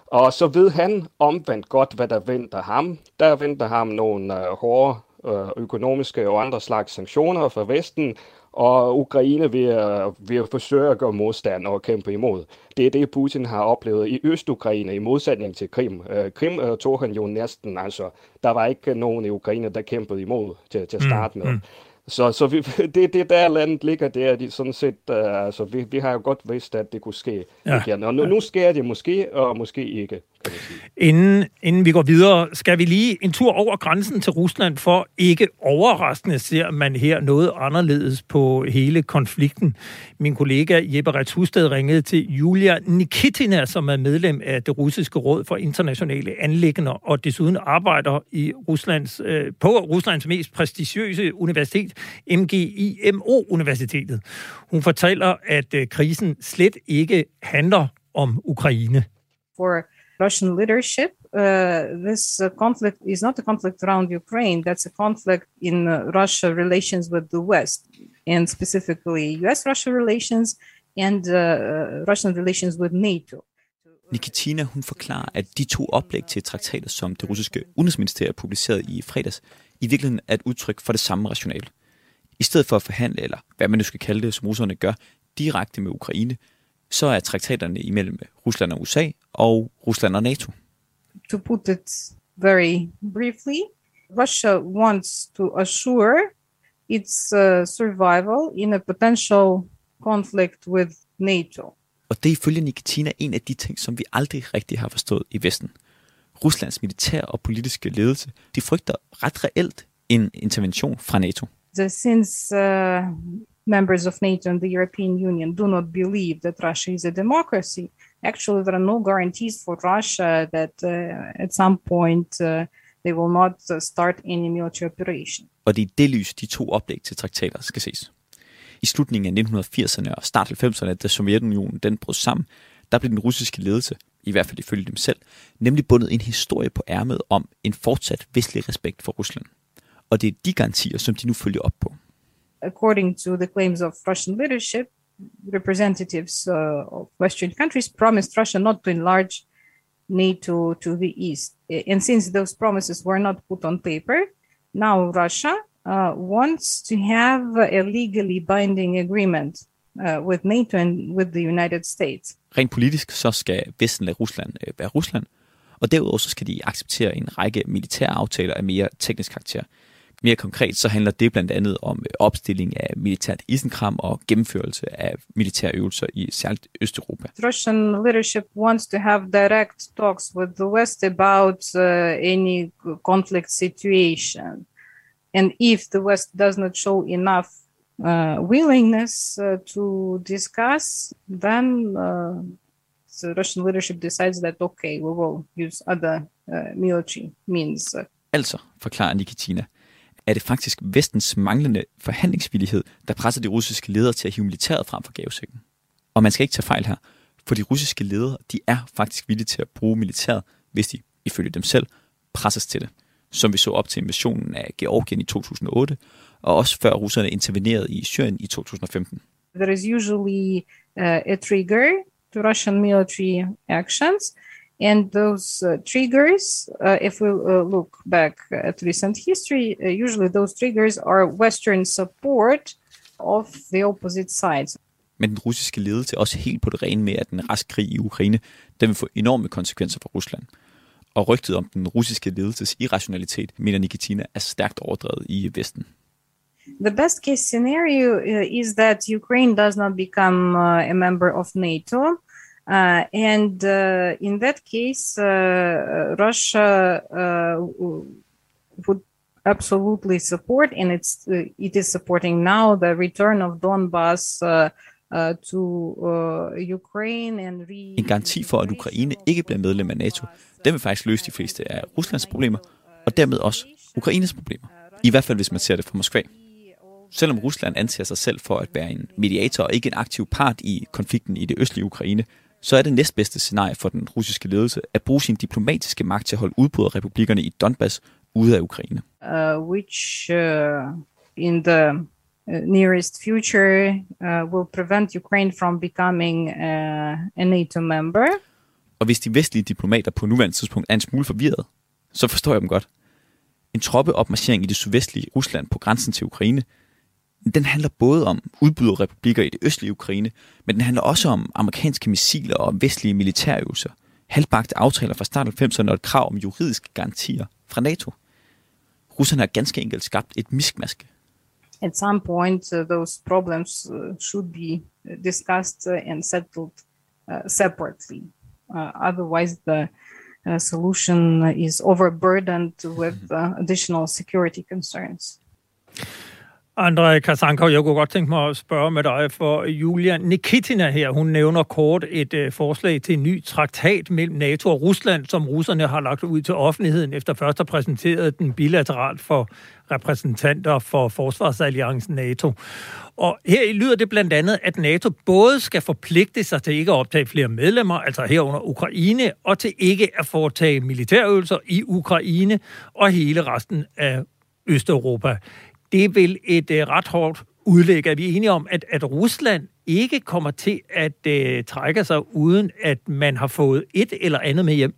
Og så ved han omvendt godt, hvad der venter ham. Der venter ham nogle øh, hårde øh, økonomiske og andre slags sanktioner fra Vesten, og Ukraine vil, vil forsøge at gøre modstand og kæmpe imod. Det er det, Putin har oplevet i Øst-Ukraine, i modsætning til Krim. Uh, Krim uh, tog han jo næsten, altså der var ikke nogen i Ukraine, der kæmpede imod til, til at starte med. Mm. Så, så vi, det, det der landet ligger der, de sådan set, uh, altså vi, vi har jo godt vidst, at det kunne ske ja. igen. Og nu, nu sker det måske, og måske ikke. Inden, inden vi går videre, skal vi lige en tur over grænsen til Rusland, for ikke overraskende ser man her noget anderledes på hele konflikten. Min kollega Jeppe Rets Husted ringede til Julia Nikitina, som er medlem af det russiske råd for internationale anlæggender, og desuden arbejder i Ruslands, øh, på Ruslands mest prestigiøse universitet, MGIMO-universitetet. Hun fortæller, at øh, krisen slet ikke handler om Ukraine. For Russian leadership, uh, this uh, conflict is not a conflict around Ukraine. That's a conflict in uh, Russia relations with the West, and specifically U.S.-Russia relations and uh, uh, Russian relations with NATO. Nikitina hun forklarer, at de to oplæg til traktater, som det russiske udenrigsministerium publicerede i fredags, i virkeligheden er et udtryk for det samme rationale. I stedet for at forhandle, eller hvad man nu skal kalde det, som russerne gør, direkte med Ukraine, så er traktaterne imellem Rusland og USA og Rusland og NATO. To put it very briefly, Russia wants to assure its uh, survival in a potential conflict with NATO. Og det er ifølge Nikitina en af de ting, som vi aldrig rigtig har forstået i Vesten. Ruslands militær og politiske ledelse, de frygter ret reelt en intervention fra NATO. The, since uh, members of NATO and the European Union do not believe that Russia is a democracy, actually, there are no guarantees for Russia that uh, at some point uh, they will not uh, start any military operation. Og det er det lys, de to oplæg til traktater skal ses. I slutningen af 1980'erne og start 90'erne, da Sovjetunionen den brød sammen, der blev den russiske ledelse, i hvert fald ifølge dem selv, nemlig bundet en historie på ærmet om en fortsat vestlig respekt for Rusland. Og det er de garantier, som de nu følger op på. according to the claims of Russian leadership, representatives uh, of Western countries promised Russia not to enlarge NATO to the east. And since those promises were not put on paper, now Russia uh, wants to have a legally binding agreement uh, with NATO and with the United States. Rent politisk så skal Vesten lade Rusland øh, være Rusland, og derudover så skal de acceptere en række militære aftaler af mere teknisk karakter. Mere konkret så handler det blandt andet om øh, opstilling af militært isenkram og gennemførelse af militære øvelser i særligt Østeuropa. Russian leadership wants to have direct talks with the West about uh, any conflict situation. And if the West does not show enough uh, willingness uh, to discuss, then uh, the Russian leadership decides that okay, we will use other uh, military means. Altså, forklarer Nikitina, er det faktisk vestens manglende forhandlingsvillighed, der presser de russiske ledere til at hive militæret frem for gavesækken. Og man skal ikke tage fejl her, for de russiske ledere de er faktisk villige til at bruge militæret, hvis de, ifølge dem selv, presses til det. Som vi så op til invasionen af Georgien i 2008, og også før russerne intervenerede i Syrien i 2015. There is usually uh, a trigger to Russian military actions, And those uh, triggers, uh, if we uh, look back at recent history, uh, usually those triggers are Western support of the opposite sides. Men den russiske ledelse er også helt på det rene med, at den rask krig i Ukraine, den vil få enorme konsekvenser for Rusland. Og rygtet om den russiske ledelses irrationalitet, mener Nikitina, er stærkt overdrevet i Vesten. the best case scenario uh, is that Ukraine does not become uh, a member of NATO. Uh, and uh, in that case, uh, Russia would absolutely support, and it's it is supporting now the return of Donbass to Ukraine and re- En garanti for, at Ukraine ikke bliver medlem af NATO, den vil faktisk løse de fleste af Ruslands problemer, og dermed også Ukraines problemer. I hvert fald, hvis man ser det fra Moskva. Selvom Rusland anser sig selv for at være en mediator og ikke en aktiv part i konflikten i det østlige Ukraine, så er det næstbedste scenarie for den russiske ledelse at bruge sin diplomatiske magt til at holde udbryderrepublikkerne i Donbass ude af Ukraine. Uh, which uh, in the uh, nearest future uh, will prevent Ukraine from becoming uh, a NATO member. Og hvis de vestlige diplomater på nuværende tidspunkt er en smule forvirret, så forstår jeg dem godt. En troppeopmarchering i det sydvestlige Rusland på grænsen til Ukraine – den handler både om udbyderrepublikker i det østlige Ukraine, men den handler også om amerikanske missiler og vestlige militærøvelser, halvbagte aftaler fra start 90'erne og et krav om juridiske garantier fra NATO. Russerne har ganske enkelt skabt et miskmaske. At some point, uh, those problems uh, should be uh, discussed and settled uh, separately. Uh, otherwise, the uh, solution is overburdened with uh, additional security concerns. Andrej Kasankov, jeg kunne godt tænke mig at spørge med dig, for Julia Nikitina her, hun nævner kort et øh, forslag til en ny traktat mellem NATO og Rusland, som russerne har lagt ud til offentligheden, efter først at præsenteret den bilateralt for repræsentanter for Forsvarsalliancen NATO. Og her lyder det blandt andet, at NATO både skal forpligte sig til ikke at optage flere medlemmer, altså herunder Ukraine, og til ikke at foretage militærøvelser i Ukraine og hele resten af Østeuropa det er vel et øh, ret hårdt udlæg. Er vi enige om, at, at Rusland ikke kommer til at øh, trække sig, uden at man har fået et eller andet med hjem?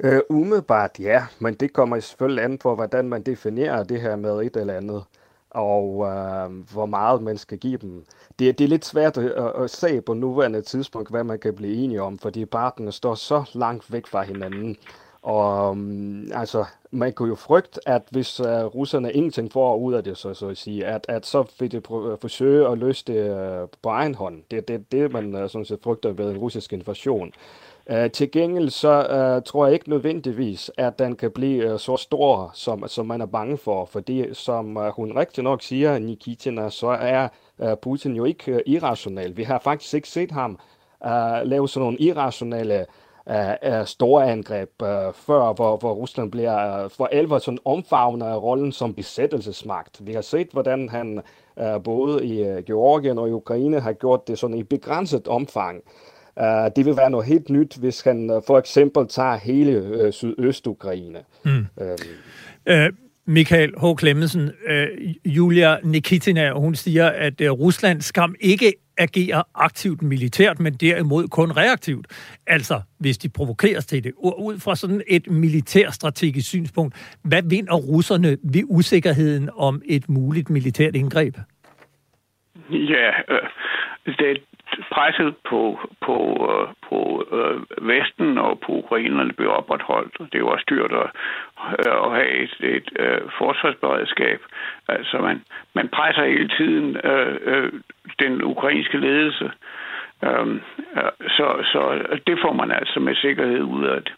Øh, umiddelbart ja, men det kommer selvfølgelig an på, hvordan man definerer det her med et eller andet, og øh, hvor meget man skal give dem. Det, det er lidt svært at, at se på nuværende tidspunkt, hvad man kan blive enige om, fordi parterne står så langt væk fra hinanden. Og um, altså, man kunne jo frygte, at hvis uh, russerne ingenting får ud af det, så, så at sige, at, at så vil det prøve, forsøge at løse det uh, på egen hånd. Det er det, det, man uh, sådan set frygter ved en russisk invasion. Uh, til gengæld så uh, tror jeg ikke nødvendigvis, at den kan blive uh, så stor, som, som man er bange for. Fordi som uh, hun rigtig nok siger, Nikitina, så er uh, Putin jo ikke uh, irrationel. Vi har faktisk ikke set ham uh, lave sådan nogle irrationelle af store angreb uh, før, hvor, hvor Rusland bliver uh, for alvor sådan omfavnet af rollen som besættelsesmagt. Vi har set, hvordan han uh, både i uh, Georgien og i Ukraine har gjort det sådan i begrænset omfang. Uh, det vil være noget helt nyt, hvis han uh, for eksempel tager hele uh, Sydøst-Ukraine. Mm. Uh, Michael H. Klemmensen, Julia Nikitina, hun siger, at Rusland skam ikke agerer aktivt militært, men derimod kun reaktivt. Altså, hvis de provokeres til det. Ud fra sådan et militærstrategisk synspunkt, hvad vinder russerne ved usikkerheden om et muligt militært indgreb? Ja, øh, det, presset på, på, øh, på øh, Vesten og på ukrainerne blev opretholdt. Det var styrt at, øh, at have et, et øh, forsvarsberedskab. Altså man, man presser hele tiden øh, øh, den ukrainske ledelse. Øhm, øh, så, så det får man altså med sikkerhed ud af det.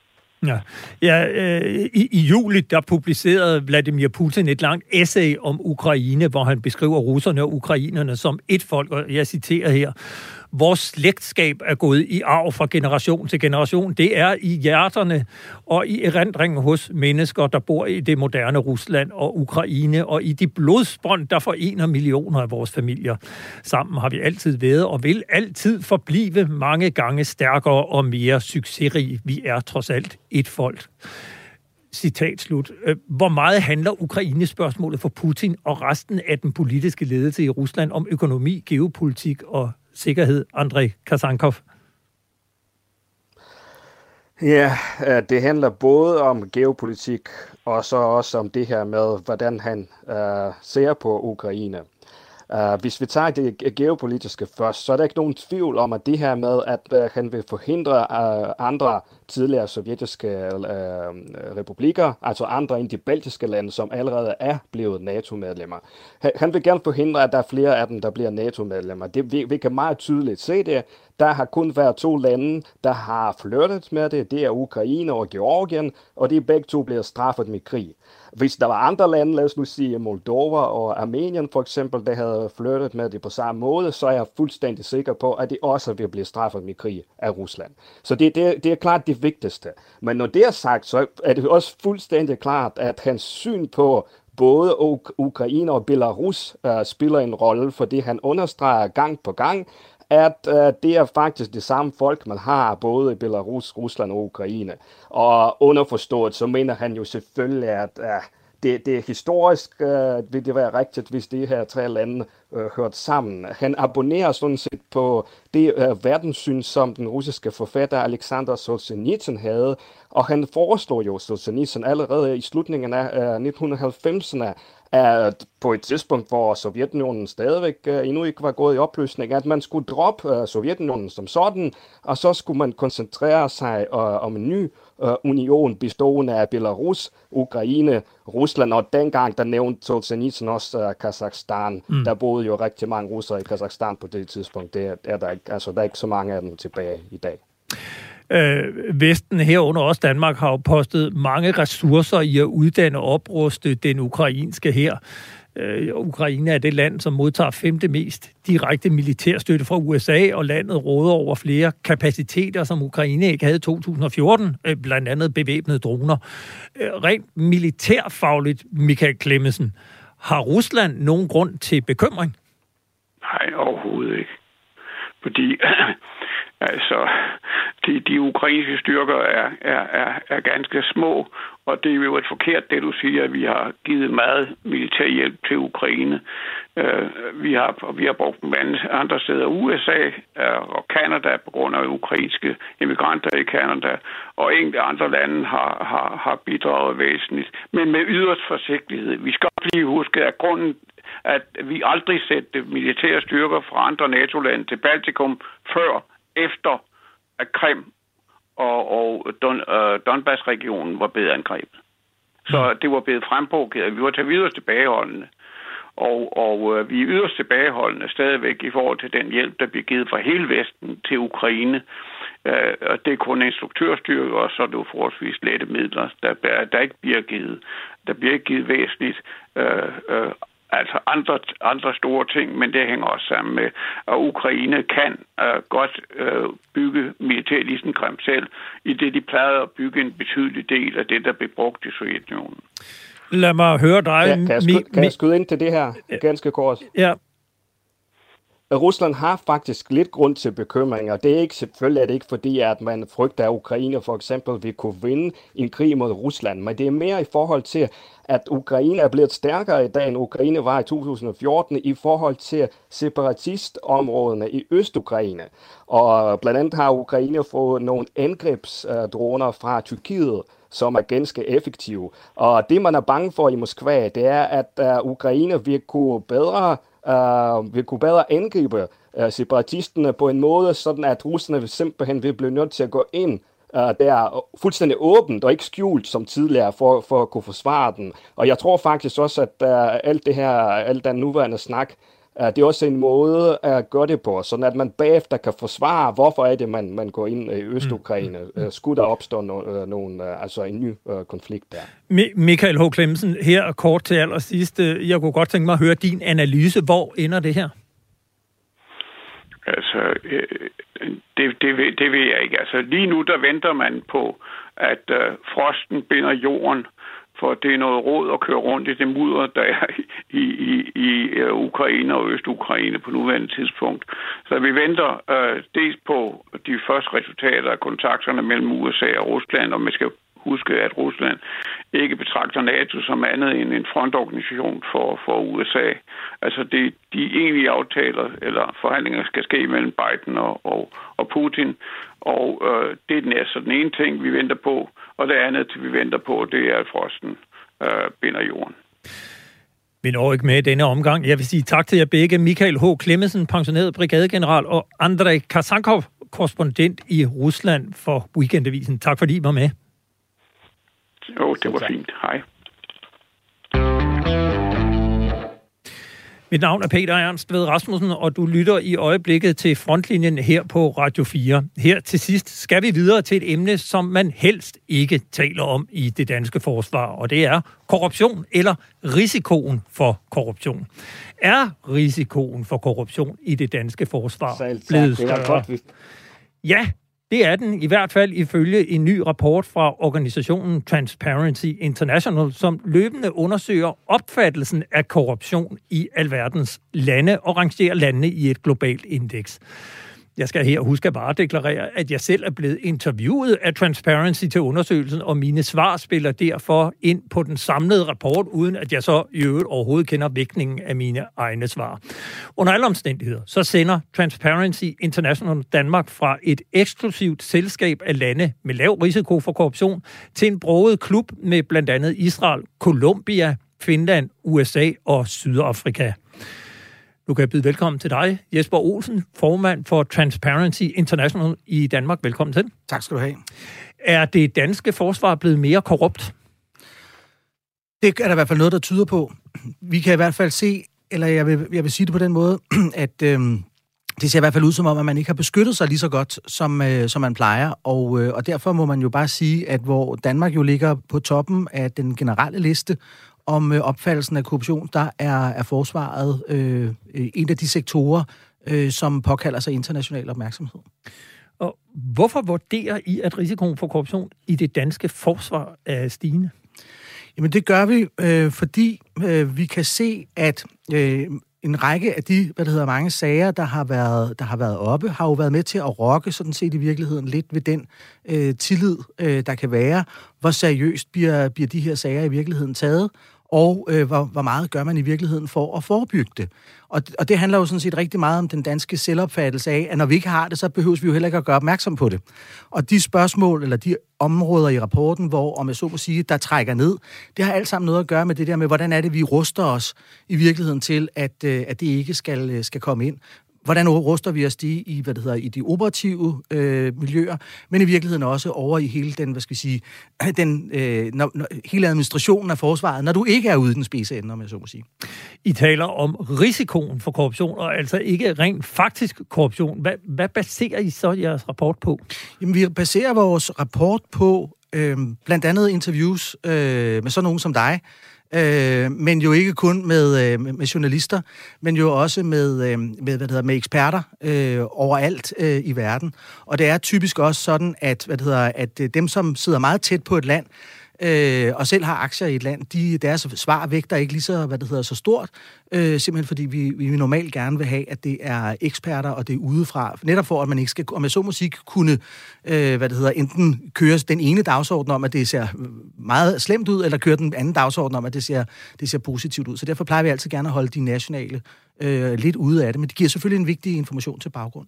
Ja, ja øh, i, i juli der publicerede Vladimir Putin et langt essay om Ukraine, hvor han beskriver russerne og ukrainerne som et folk, og jeg citerer her, vores slægtskab er gået i arv fra generation til generation. Det er i hjerterne og i erindringen hos mennesker, der bor i det moderne Rusland og Ukraine, og i de blodsbånd, der forener millioner af vores familier. Sammen har vi altid været og vil altid forblive mange gange stærkere og mere succesrige. Vi er trods alt et folk. Citat slut. Hvor meget handler Ukraine-spørgsmålet for Putin og resten af den politiske ledelse i Rusland om økonomi, geopolitik og sikkerhed, Andre Kasankov? Ja, øh, det handler både om geopolitik og så også om det her med, hvordan han øh, ser på Ukraine. Uh, hvis vi tager det geopolitiske først, så er der ikke nogen tvivl om, at det her med, at uh, han vil forhindre uh, andre tidligere sovjetiske uh, republikker, altså andre end de baltiske lande, som allerede er blevet NATO-medlemmer. Han vil gerne forhindre, at der er flere af dem, der bliver NATO-medlemmer. Det, vi, vi kan meget tydeligt se det. Der har kun været to lande, der har flirtet med det. Det er Ukraine og Georgien, og de begge to bliver straffet med krig. Hvis der var andre lande, lad os nu sige Moldova og Armenien for eksempel, der havde flyttet med det på samme måde, så er jeg fuldstændig sikker på, at det også vil blive straffet med krig af Rusland. Så det, det, det er klart det vigtigste. Men når det er sagt, så er det også fuldstændig klart, at hans syn på både Ukraine og Belarus uh, spiller en rolle, fordi han understreger gang på gang, at uh, det er faktisk det samme folk, man har både i Belarus, Rusland og Ukraine. Og underforstået, så mener han jo selvfølgelig, at uh, det, det er historisk, øh, vil det være rigtigt, hvis de her tre lande øh, hørt sammen. Han abonnerer sådan set på det øh, verdenssyn, som den russiske forfatter Alexander Solzhenitsyn havde, og han foreslår jo Solzhenitsyn allerede i slutningen af øh, 1990'erne, at på et tidspunkt, hvor Sovjetunionen stadigvæk uh, endnu ikke var gået i opløsning, at man skulle droppe uh, Sovjetunionen som sådan, og så skulle man koncentrere sig uh, om en ny union bestående af Belarus, Ukraine, Rusland, og dengang der nævnte Solzhenitsyn også uh, Kazakhstan. Mm. Der boede jo rigtig mange russere i Kazakhstan på det tidspunkt. Det er der ikke, altså, der er ikke så mange af dem tilbage i dag. Øh, Vesten herunder også Danmark har jo postet mange ressourcer i at uddanne og opruste den ukrainske her. Øh, Ukraine er det land, som modtager femte mest direkte militærstøtte fra USA, og landet råder over flere kapaciteter, som Ukraine ikke havde i 2014, øh, blandt andet bevæbnede droner. Øh, rent militærfagligt, Michael Klemmensen, har Rusland nogen grund til bekymring? Nej, overhovedet ikke. Fordi Altså, de, de ukrainske styrker er, er, er, er ganske små, og det er jo et forkert, det du siger, at vi har givet meget militær hjælp til Ukraine. Øh, vi, har, vi har brugt dem andre steder, USA øh, og Kanada på grund af ukrainske immigranter i Kanada, og enkelte andre lande har, har, har bidraget væsentligt, men med yderst forsigtighed. Vi skal lige huske, at grunden at vi aldrig sætte militære styrker fra andre NATO-lande til Baltikum før efter at Krim og, og Don, uh, Donbass-regionen var blevet angrebet. Så mm. det var blevet fremprovokeret. Vi var til videre tilbageholdende. Og, og uh, vi er yderst tilbageholdende stadigvæk i forhold til den hjælp, der bliver givet fra hele Vesten til Ukraine. Uh, og det er kun instruktørstyrker, og så er det jo forholdsvis lette midler, der, der ikke bliver givet. Der bliver ikke givet væsentligt uh, uh, altså andre, andre store ting, men det hænger også sammen med, at Ukraine kan uh, godt uh, bygge militærlisenkræm selv, i det de plejede at bygge en betydelig del af det, der blev brugt i Sovjetunionen. Lad mig høre dig. Ja, kan, jeg skyde, kan jeg skyde ind til det her ganske kort? Ja. Rusland har faktisk lidt grund til bekymring, og det er ikke selvfølgelig er det ikke fordi, at man frygter, at Ukraine for eksempel vil kunne vinde en krig mod Rusland, men det er mere i forhold til, at Ukraine er blevet stærkere i dag, end Ukraine var i 2014 i forhold til separatistområderne i Øst-Ukraine. Og blandt andet har Ukraine fået nogle angrebsdroner fra Tyrkiet, som er ganske effektive. Og det, man er bange for i Moskva, det er, at uh, Ukraine vil kunne bedre øh, vil kunne bedre angribe øh, separatisterne på en måde, sådan at russerne simpelthen vil blive nødt til at gå ind øh, der fuldstændig åbent og ikke skjult som tidligere for, for at kunne forsvare den. Og jeg tror faktisk også, at øh, alt det her, alt den nuværende snak, det er også en måde at gøre det på, sådan at man bagefter kan forsvare, hvorfor er det, man, man går ind i Øst-Ukraine. Uh, skulle der opstå no, uh, nogen, uh, altså en ny uh, konflikt der. Mi- Michael H. Klemsen, her kort til allersidst. Jeg kunne godt tænke mig at høre din analyse. Hvor ender det her? Altså, det, det, det ved jeg ikke. Altså, lige nu der venter man på, at uh, frosten binder jorden, for det er noget råd at køre rundt i det mudder, der er i, i, i øh, Ukraine og Øst-Ukraine på nuværende tidspunkt. Så vi venter øh, dels på de første resultater af kontakterne mellem USA og Rusland, og man skal huske, at Rusland ikke betragter NATO som andet end en frontorganisation for, for USA. Altså det, de egentlige aftaler eller forhandlinger skal ske mellem Biden og, og, og Putin, og øh, det er den, altså den ene ting, vi venter på, og det andet, vi venter på, det er, at frosten øh, binder jorden. Vi når ikke med i denne omgang. Jeg vil sige tak til jer begge. Michael H. Klemmesen, pensioneret brigadegeneral, og Andrej Kasankov, korrespondent i Rusland for Weekendavisen. Tak fordi I var med. Jo, det var fint. Hej. Mit navn er Peter Ernst ved Rasmussen, og du lytter i øjeblikket til frontlinjen her på Radio 4. Her til sidst skal vi videre til et emne, som man helst ikke taler om i det danske forsvar, og det er korruption eller risikoen for korruption. Er risikoen for korruption i det danske forsvar blevet større? Ja, det er den i hvert fald ifølge en ny rapport fra organisationen Transparency International, som løbende undersøger opfattelsen af korruption i alverdens lande og rangerer landene i et globalt indeks. Jeg skal her huske at bare deklarere, at jeg selv er blevet interviewet af Transparency til undersøgelsen, og mine svar spiller derfor ind på den samlede rapport, uden at jeg så i øvrigt overhovedet kender vægtningen af mine egne svar. Under alle omstændigheder, så sender Transparency International Danmark fra et eksklusivt selskab af lande med lav risiko for korruption til en broget klub med blandt andet Israel, Colombia, Finland, USA og Sydafrika. Nu kan jeg byde velkommen til dig, Jesper Olsen, formand for Transparency International i Danmark. Velkommen til. Tak skal du have. Er det danske forsvar blevet mere korrupt? Det er der i hvert fald noget, der tyder på. Vi kan i hvert fald se, eller jeg vil, jeg vil sige det på den måde, at øhm, det ser i hvert fald ud som om, at man ikke har beskyttet sig lige så godt, som, øh, som man plejer. Og, øh, og derfor må man jo bare sige, at hvor Danmark jo ligger på toppen af den generelle liste om øh, opfattelsen af korruption, der er, er forsvaret øh, en af de sektorer, øh, som påkalder sig international opmærksomhed. Og hvorfor vurderer I, at risikoen for korruption i det danske forsvar er stigende? Jamen det gør vi, øh, fordi øh, vi kan se, at øh, en række af de, hvad det hedder, mange sager, der har været, der har været oppe, har jo været med til at rokke sådan set i virkeligheden lidt ved den øh, tillid, øh, der kan være. Hvor seriøst bliver, bliver de her sager i virkeligheden taget, og øh, hvor, hvor meget gør man i virkeligheden for at forebygge det. Og, og det handler jo sådan set rigtig meget om den danske selvopfattelse af, at når vi ikke har det, så behøver vi jo heller ikke at gøre opmærksom på det. Og de spørgsmål, eller de områder i rapporten, hvor, om jeg så må sige, der trækker ned, det har alt sammen noget at gøre med det der med, hvordan er det, vi ruster os i virkeligheden til, at, øh, at det ikke skal, øh, skal komme ind hvordan ruster vi os de i, hvad det hedder, i de operative øh, miljøer, men i virkeligheden også over i hele den, hvad skal vi sige, den, øh, når, når, hele administrationen af forsvaret, når du ikke er ude den spidse ende, om jeg så må sige. I taler om risikoen for korruption, og altså ikke rent faktisk korruption. Hvad, hvad baserer I så jeres rapport på? Jamen, vi baserer vores rapport på øh, blandt andet interviews øh, med sådan nogen som dig, øh, men jo ikke kun med, øh, med journalister, men jo også med, øh, med, hvad det hedder, med eksperter øh, overalt øh, i verden. Og det er typisk også sådan, at, hvad det hedder, at øh, dem, som sidder meget tæt på et land, øh, og selv har aktier i et land, de, deres svar vægter ikke lige så, hvad det hedder, så stort, øh, simpelthen fordi vi, vi normalt gerne vil have, at det er eksperter, og det er udefra, netop for, at man ikke skal, om jeg så musik, kunne, øh, hvad det hedder, enten køre den ene dagsorden om, at det ser meget slemt ud, eller køre den anden dagsorden om, at det ser, det ser positivt ud. Så derfor plejer vi altid gerne at holde de nationale øh, lidt ude af det, men det giver selvfølgelig en vigtig information til baggrund.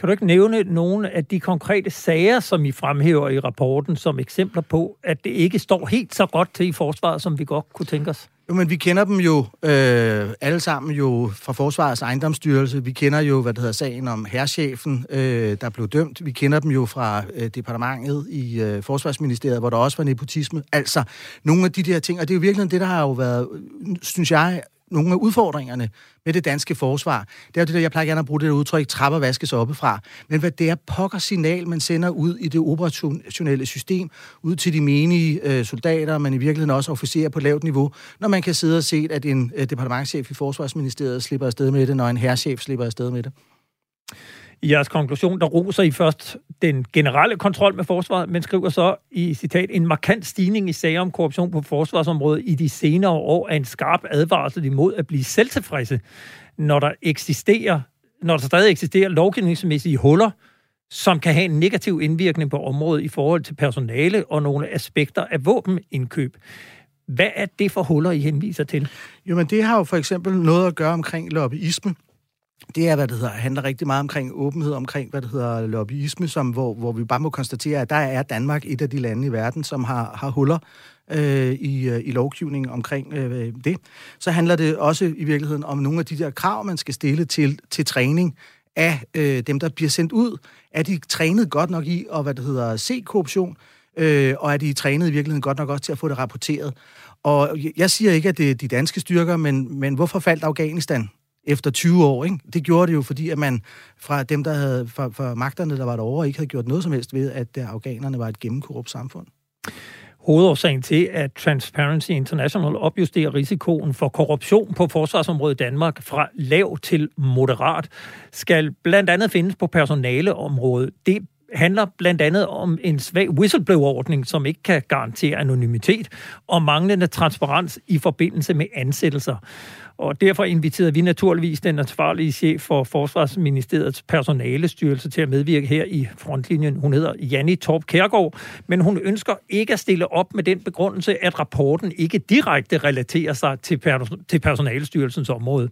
Kan du ikke nævne nogle af de konkrete sager, som I fremhæver i rapporten, som eksempler på, at det ikke står helt så godt til i forsvaret, som vi godt kunne tænke os? Jo, men vi kender dem jo øh, alle sammen jo fra Forsvarets ejendomsstyrelse. Vi kender jo, hvad det hedder, sagen om herrchefen, øh, der blev dømt. Vi kender dem jo fra øh, departementet i øh, Forsvarsministeriet, hvor der også var nepotisme. Altså, nogle af de der ting, og det er jo virkelig det, der har jo været, synes jeg, nogle af udfordringerne med det danske forsvar. Det er jo det der, jeg plejer gerne at bruge det der udtryk, trapper vaskes oppefra. Men hvad det er pokker signal, man sender ud i det operationelle system, ud til de menige øh, soldater, men i virkeligheden også officerer på lavt niveau, når man kan sidde og se, at en øh, departementchef i Forsvarsministeriet slipper afsted med det, når en herrchef slipper afsted med det. I jeres konklusion, der roser I først den generelle kontrol med forsvaret, men skriver så i citat, en markant stigning i sager om korruption på forsvarsområdet i de senere år er en skarp advarsel imod at blive selvtilfredse, når der eksisterer, når der stadig eksisterer lovgivningsmæssige huller, som kan have en negativ indvirkning på området i forhold til personale og nogle aspekter af våbenindkøb. Hvad er det for huller, I henviser til? Jo, men det har jo for eksempel noget at gøre omkring lobbyisme det er, hvad det hedder, handler rigtig meget omkring åbenhed, omkring, hvad det hedder, lobbyisme, som, hvor, hvor vi bare må konstatere, at der er Danmark et af de lande i verden, som har, har huller øh, i, øh, i lovgivningen omkring øh, det. Så handler det også i virkeligheden om nogle af de der krav, man skal stille til, til træning af øh, dem, der bliver sendt ud? Er de trænet godt nok i at, hvad det hedder, se korruption? Øh, og er de trænet i virkeligheden godt nok også til at få det rapporteret? Og jeg siger ikke, at det er de danske styrker, men, men hvorfor faldt Afghanistan efter 20 år? Ikke? Det gjorde det jo, fordi at man fra dem, der havde, fra, fra magterne, der var derovre, ikke havde gjort noget som helst ved, at øh, afghanerne var et gennemkorrupt samfund hovedårsagen til, at Transparency International opjusterer risikoen for korruption på forsvarsområdet i Danmark fra lav til moderat, skal blandt andet findes på personaleområdet. Det handler blandt andet om en svag whistleblower-ordning, som ikke kan garantere anonymitet, og manglende transparens i forbindelse med ansættelser. Og derfor inviterede vi naturligvis den ansvarlige chef for Forsvarsministeriets personalestyrelse til at medvirke her i frontlinjen. Hun hedder Janni Torp Kærgaard, men hun ønsker ikke at stille op med den begrundelse, at rapporten ikke direkte relaterer sig til, per- til personalestyrelsens område.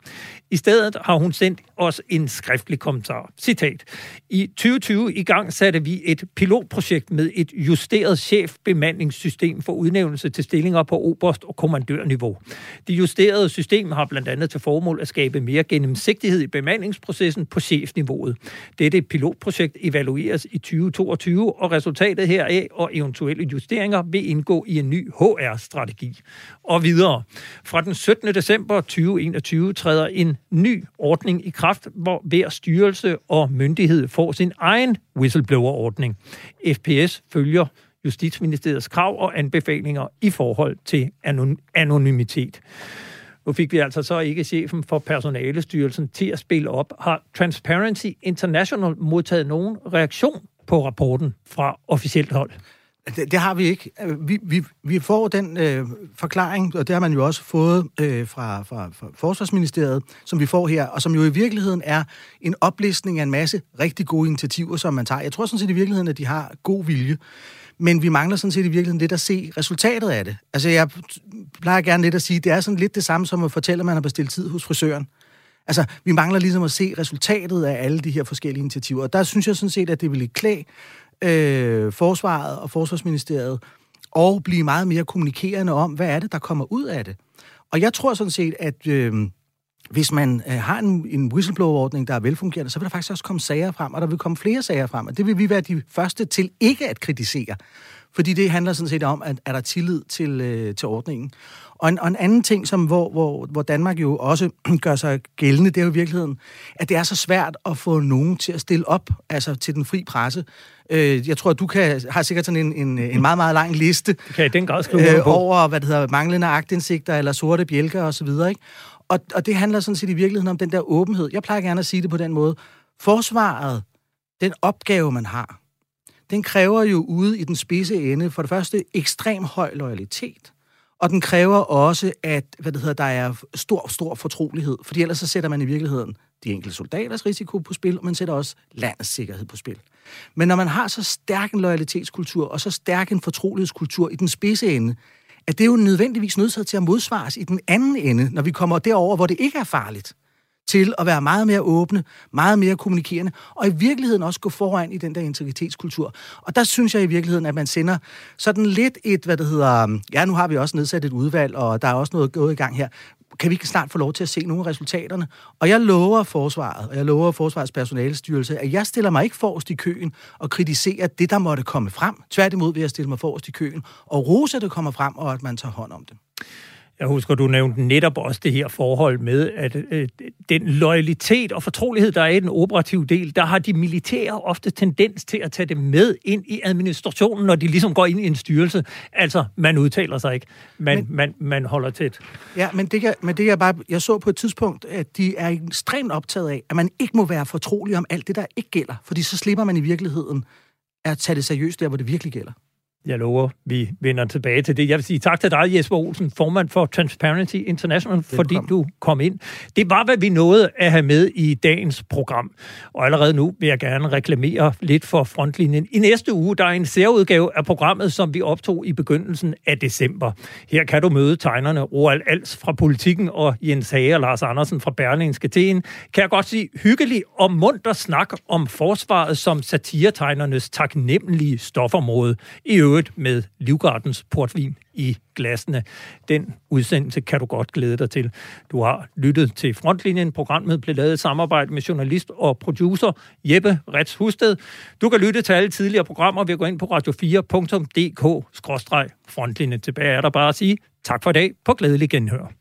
I stedet har hun sendt os en skriftlig kommentar. Citat. I 2020 i gang satte vi et pilotprojekt med et justeret chefbemandingssystem for udnævnelse til stillinger på oberst- og kommandørniveau. Det justerede system har blandt blandt andet til formål at skabe mere gennemsigtighed i bemandingsprocessen på chefniveauet. Dette pilotprojekt evalueres i 2022, og resultatet heraf og eventuelle justeringer vil indgå i en ny HR-strategi. Og videre. Fra den 17. december 2021 træder en ny ordning i kraft, hvor hver styrelse og myndighed får sin egen whistleblower-ordning. FPS følger Justitsministeriets krav og anbefalinger i forhold til anonymitet. Nu fik vi altså så ikke chefen for personalestyrelsen til at spille op. Har Transparency International modtaget nogen reaktion på rapporten fra officielt hold? Det, det har vi ikke. Vi, vi, vi får den øh, forklaring, og det har man jo også fået øh, fra, fra, fra Forsvarsministeriet, som vi får her, og som jo i virkeligheden er en oplistning af en masse rigtig gode initiativer, som man tager. Jeg tror sådan set i virkeligheden, at de har god vilje. Men vi mangler sådan set i virkeligheden lidt at se resultatet af det. Altså, jeg plejer gerne lidt at sige, det er sådan lidt det samme som at fortælle, at man har bestilt tid hos frisøren. Altså, vi mangler ligesom at se resultatet af alle de her forskellige initiativer. Og der synes jeg sådan set, at det vil klæde øh, Forsvaret og Forsvarsministeriet og blive meget mere kommunikerende om, hvad er det, der kommer ud af det. Og jeg tror sådan set, at øh, hvis man øh, har en, en whistleblower-ordning, der er velfungerende, så vil der faktisk også komme sager frem, og der vil komme flere sager frem, og det vil vi være de første til ikke at kritisere. Fordi det handler sådan set om, at er der tillid til, øh, til ordningen. Og en, og en anden ting, som, hvor, hvor, hvor Danmark jo også gør sig gældende, det er jo i virkeligheden, at det er så svært at få nogen til at stille op altså til den fri presse. Øh, jeg tror, at du kan, har sikkert sådan en, en, en meget, meget lang liste kan den grad øh, over hvad det hedder, manglende agtindsigter eller sorte bjælker osv. Ikke? Og, og det handler sådan set i virkeligheden om den der åbenhed. Jeg plejer gerne at sige det på den måde. Forsvaret, den opgave, man har, den kræver jo ude i den spidse ende for det første ekstrem høj loyalitet, og den kræver også, at hvad det hedder, der er stor, stor fortrolighed, fordi ellers så sætter man i virkeligheden de enkelte soldaters risiko på spil, og man sætter også landets sikkerhed på spil. Men når man har så stærk en loyalitetskultur og så stærk en fortrolighedskultur i den spidse ende, at det er jo nødvendigvis nødt til at modsvares i den anden ende, når vi kommer derover, hvor det ikke er farligt til at være meget mere åbne, meget mere kommunikerende, og i virkeligheden også gå foran i den der integritetskultur. Og der synes jeg i virkeligheden, at man sender sådan lidt et, hvad det hedder, ja, nu har vi også nedsat et udvalg, og der er også noget gået i gang her, kan vi ikke snart få lov til at se nogle af resultaterne? Og jeg lover forsvaret, og jeg lover forsvarets personalestyrelse, at jeg stiller mig ikke forrest i køen og kritiserer det, der måtte komme frem. Tværtimod vil jeg stille mig forrest i køen og rose, at det kommer frem, og at man tager hånd om det. Jeg husker, du nævnte netop også det her forhold med, at øh, den loyalitet og fortrolighed, der er i den operative del, der har de militære ofte tendens til at tage det med ind i administrationen, når de ligesom går ind i en styrelse. Altså, man udtaler sig ikke, man, men, man, man holder tæt. Ja, men det, jeg, men det jeg bare, jeg så på et tidspunkt, at de er ekstremt optaget af, at man ikke må være fortrolig om alt det, der ikke gælder, fordi så slipper man i virkeligheden at tage det seriøst der, hvor det virkelig gælder. Jeg lover, vi vender tilbage til det. Jeg vil sige tak til dig, Jesper Olsen, formand for Transparency International, Velkommen. fordi du kom ind. Det var, hvad vi nåede at have med i dagens program. Og allerede nu vil jeg gerne reklamere lidt for frontlinjen. I næste uge, der er en særudgave af programmet, som vi optog i begyndelsen af december. Her kan du møde tegnerne Roald Als fra Politikken og Jens Hage og Lars Andersen fra Berlingske til en, kan jeg godt sige, hyggelig og munter snak om forsvaret som satiretegnernes taknemmelige stofområde. I øvrigt øvrigt med Livgardens portvin i glassene. Den udsendelse kan du godt glæde dig til. Du har lyttet til Frontlinjen. Programmet blev lavet i samarbejde med journalist og producer Jeppe Rets Husted. Du kan lytte til alle tidligere programmer ved at gå ind på radio4.dk-frontlinjen. Tilbage er der bare at sige tak for i dag på glædelig genhør.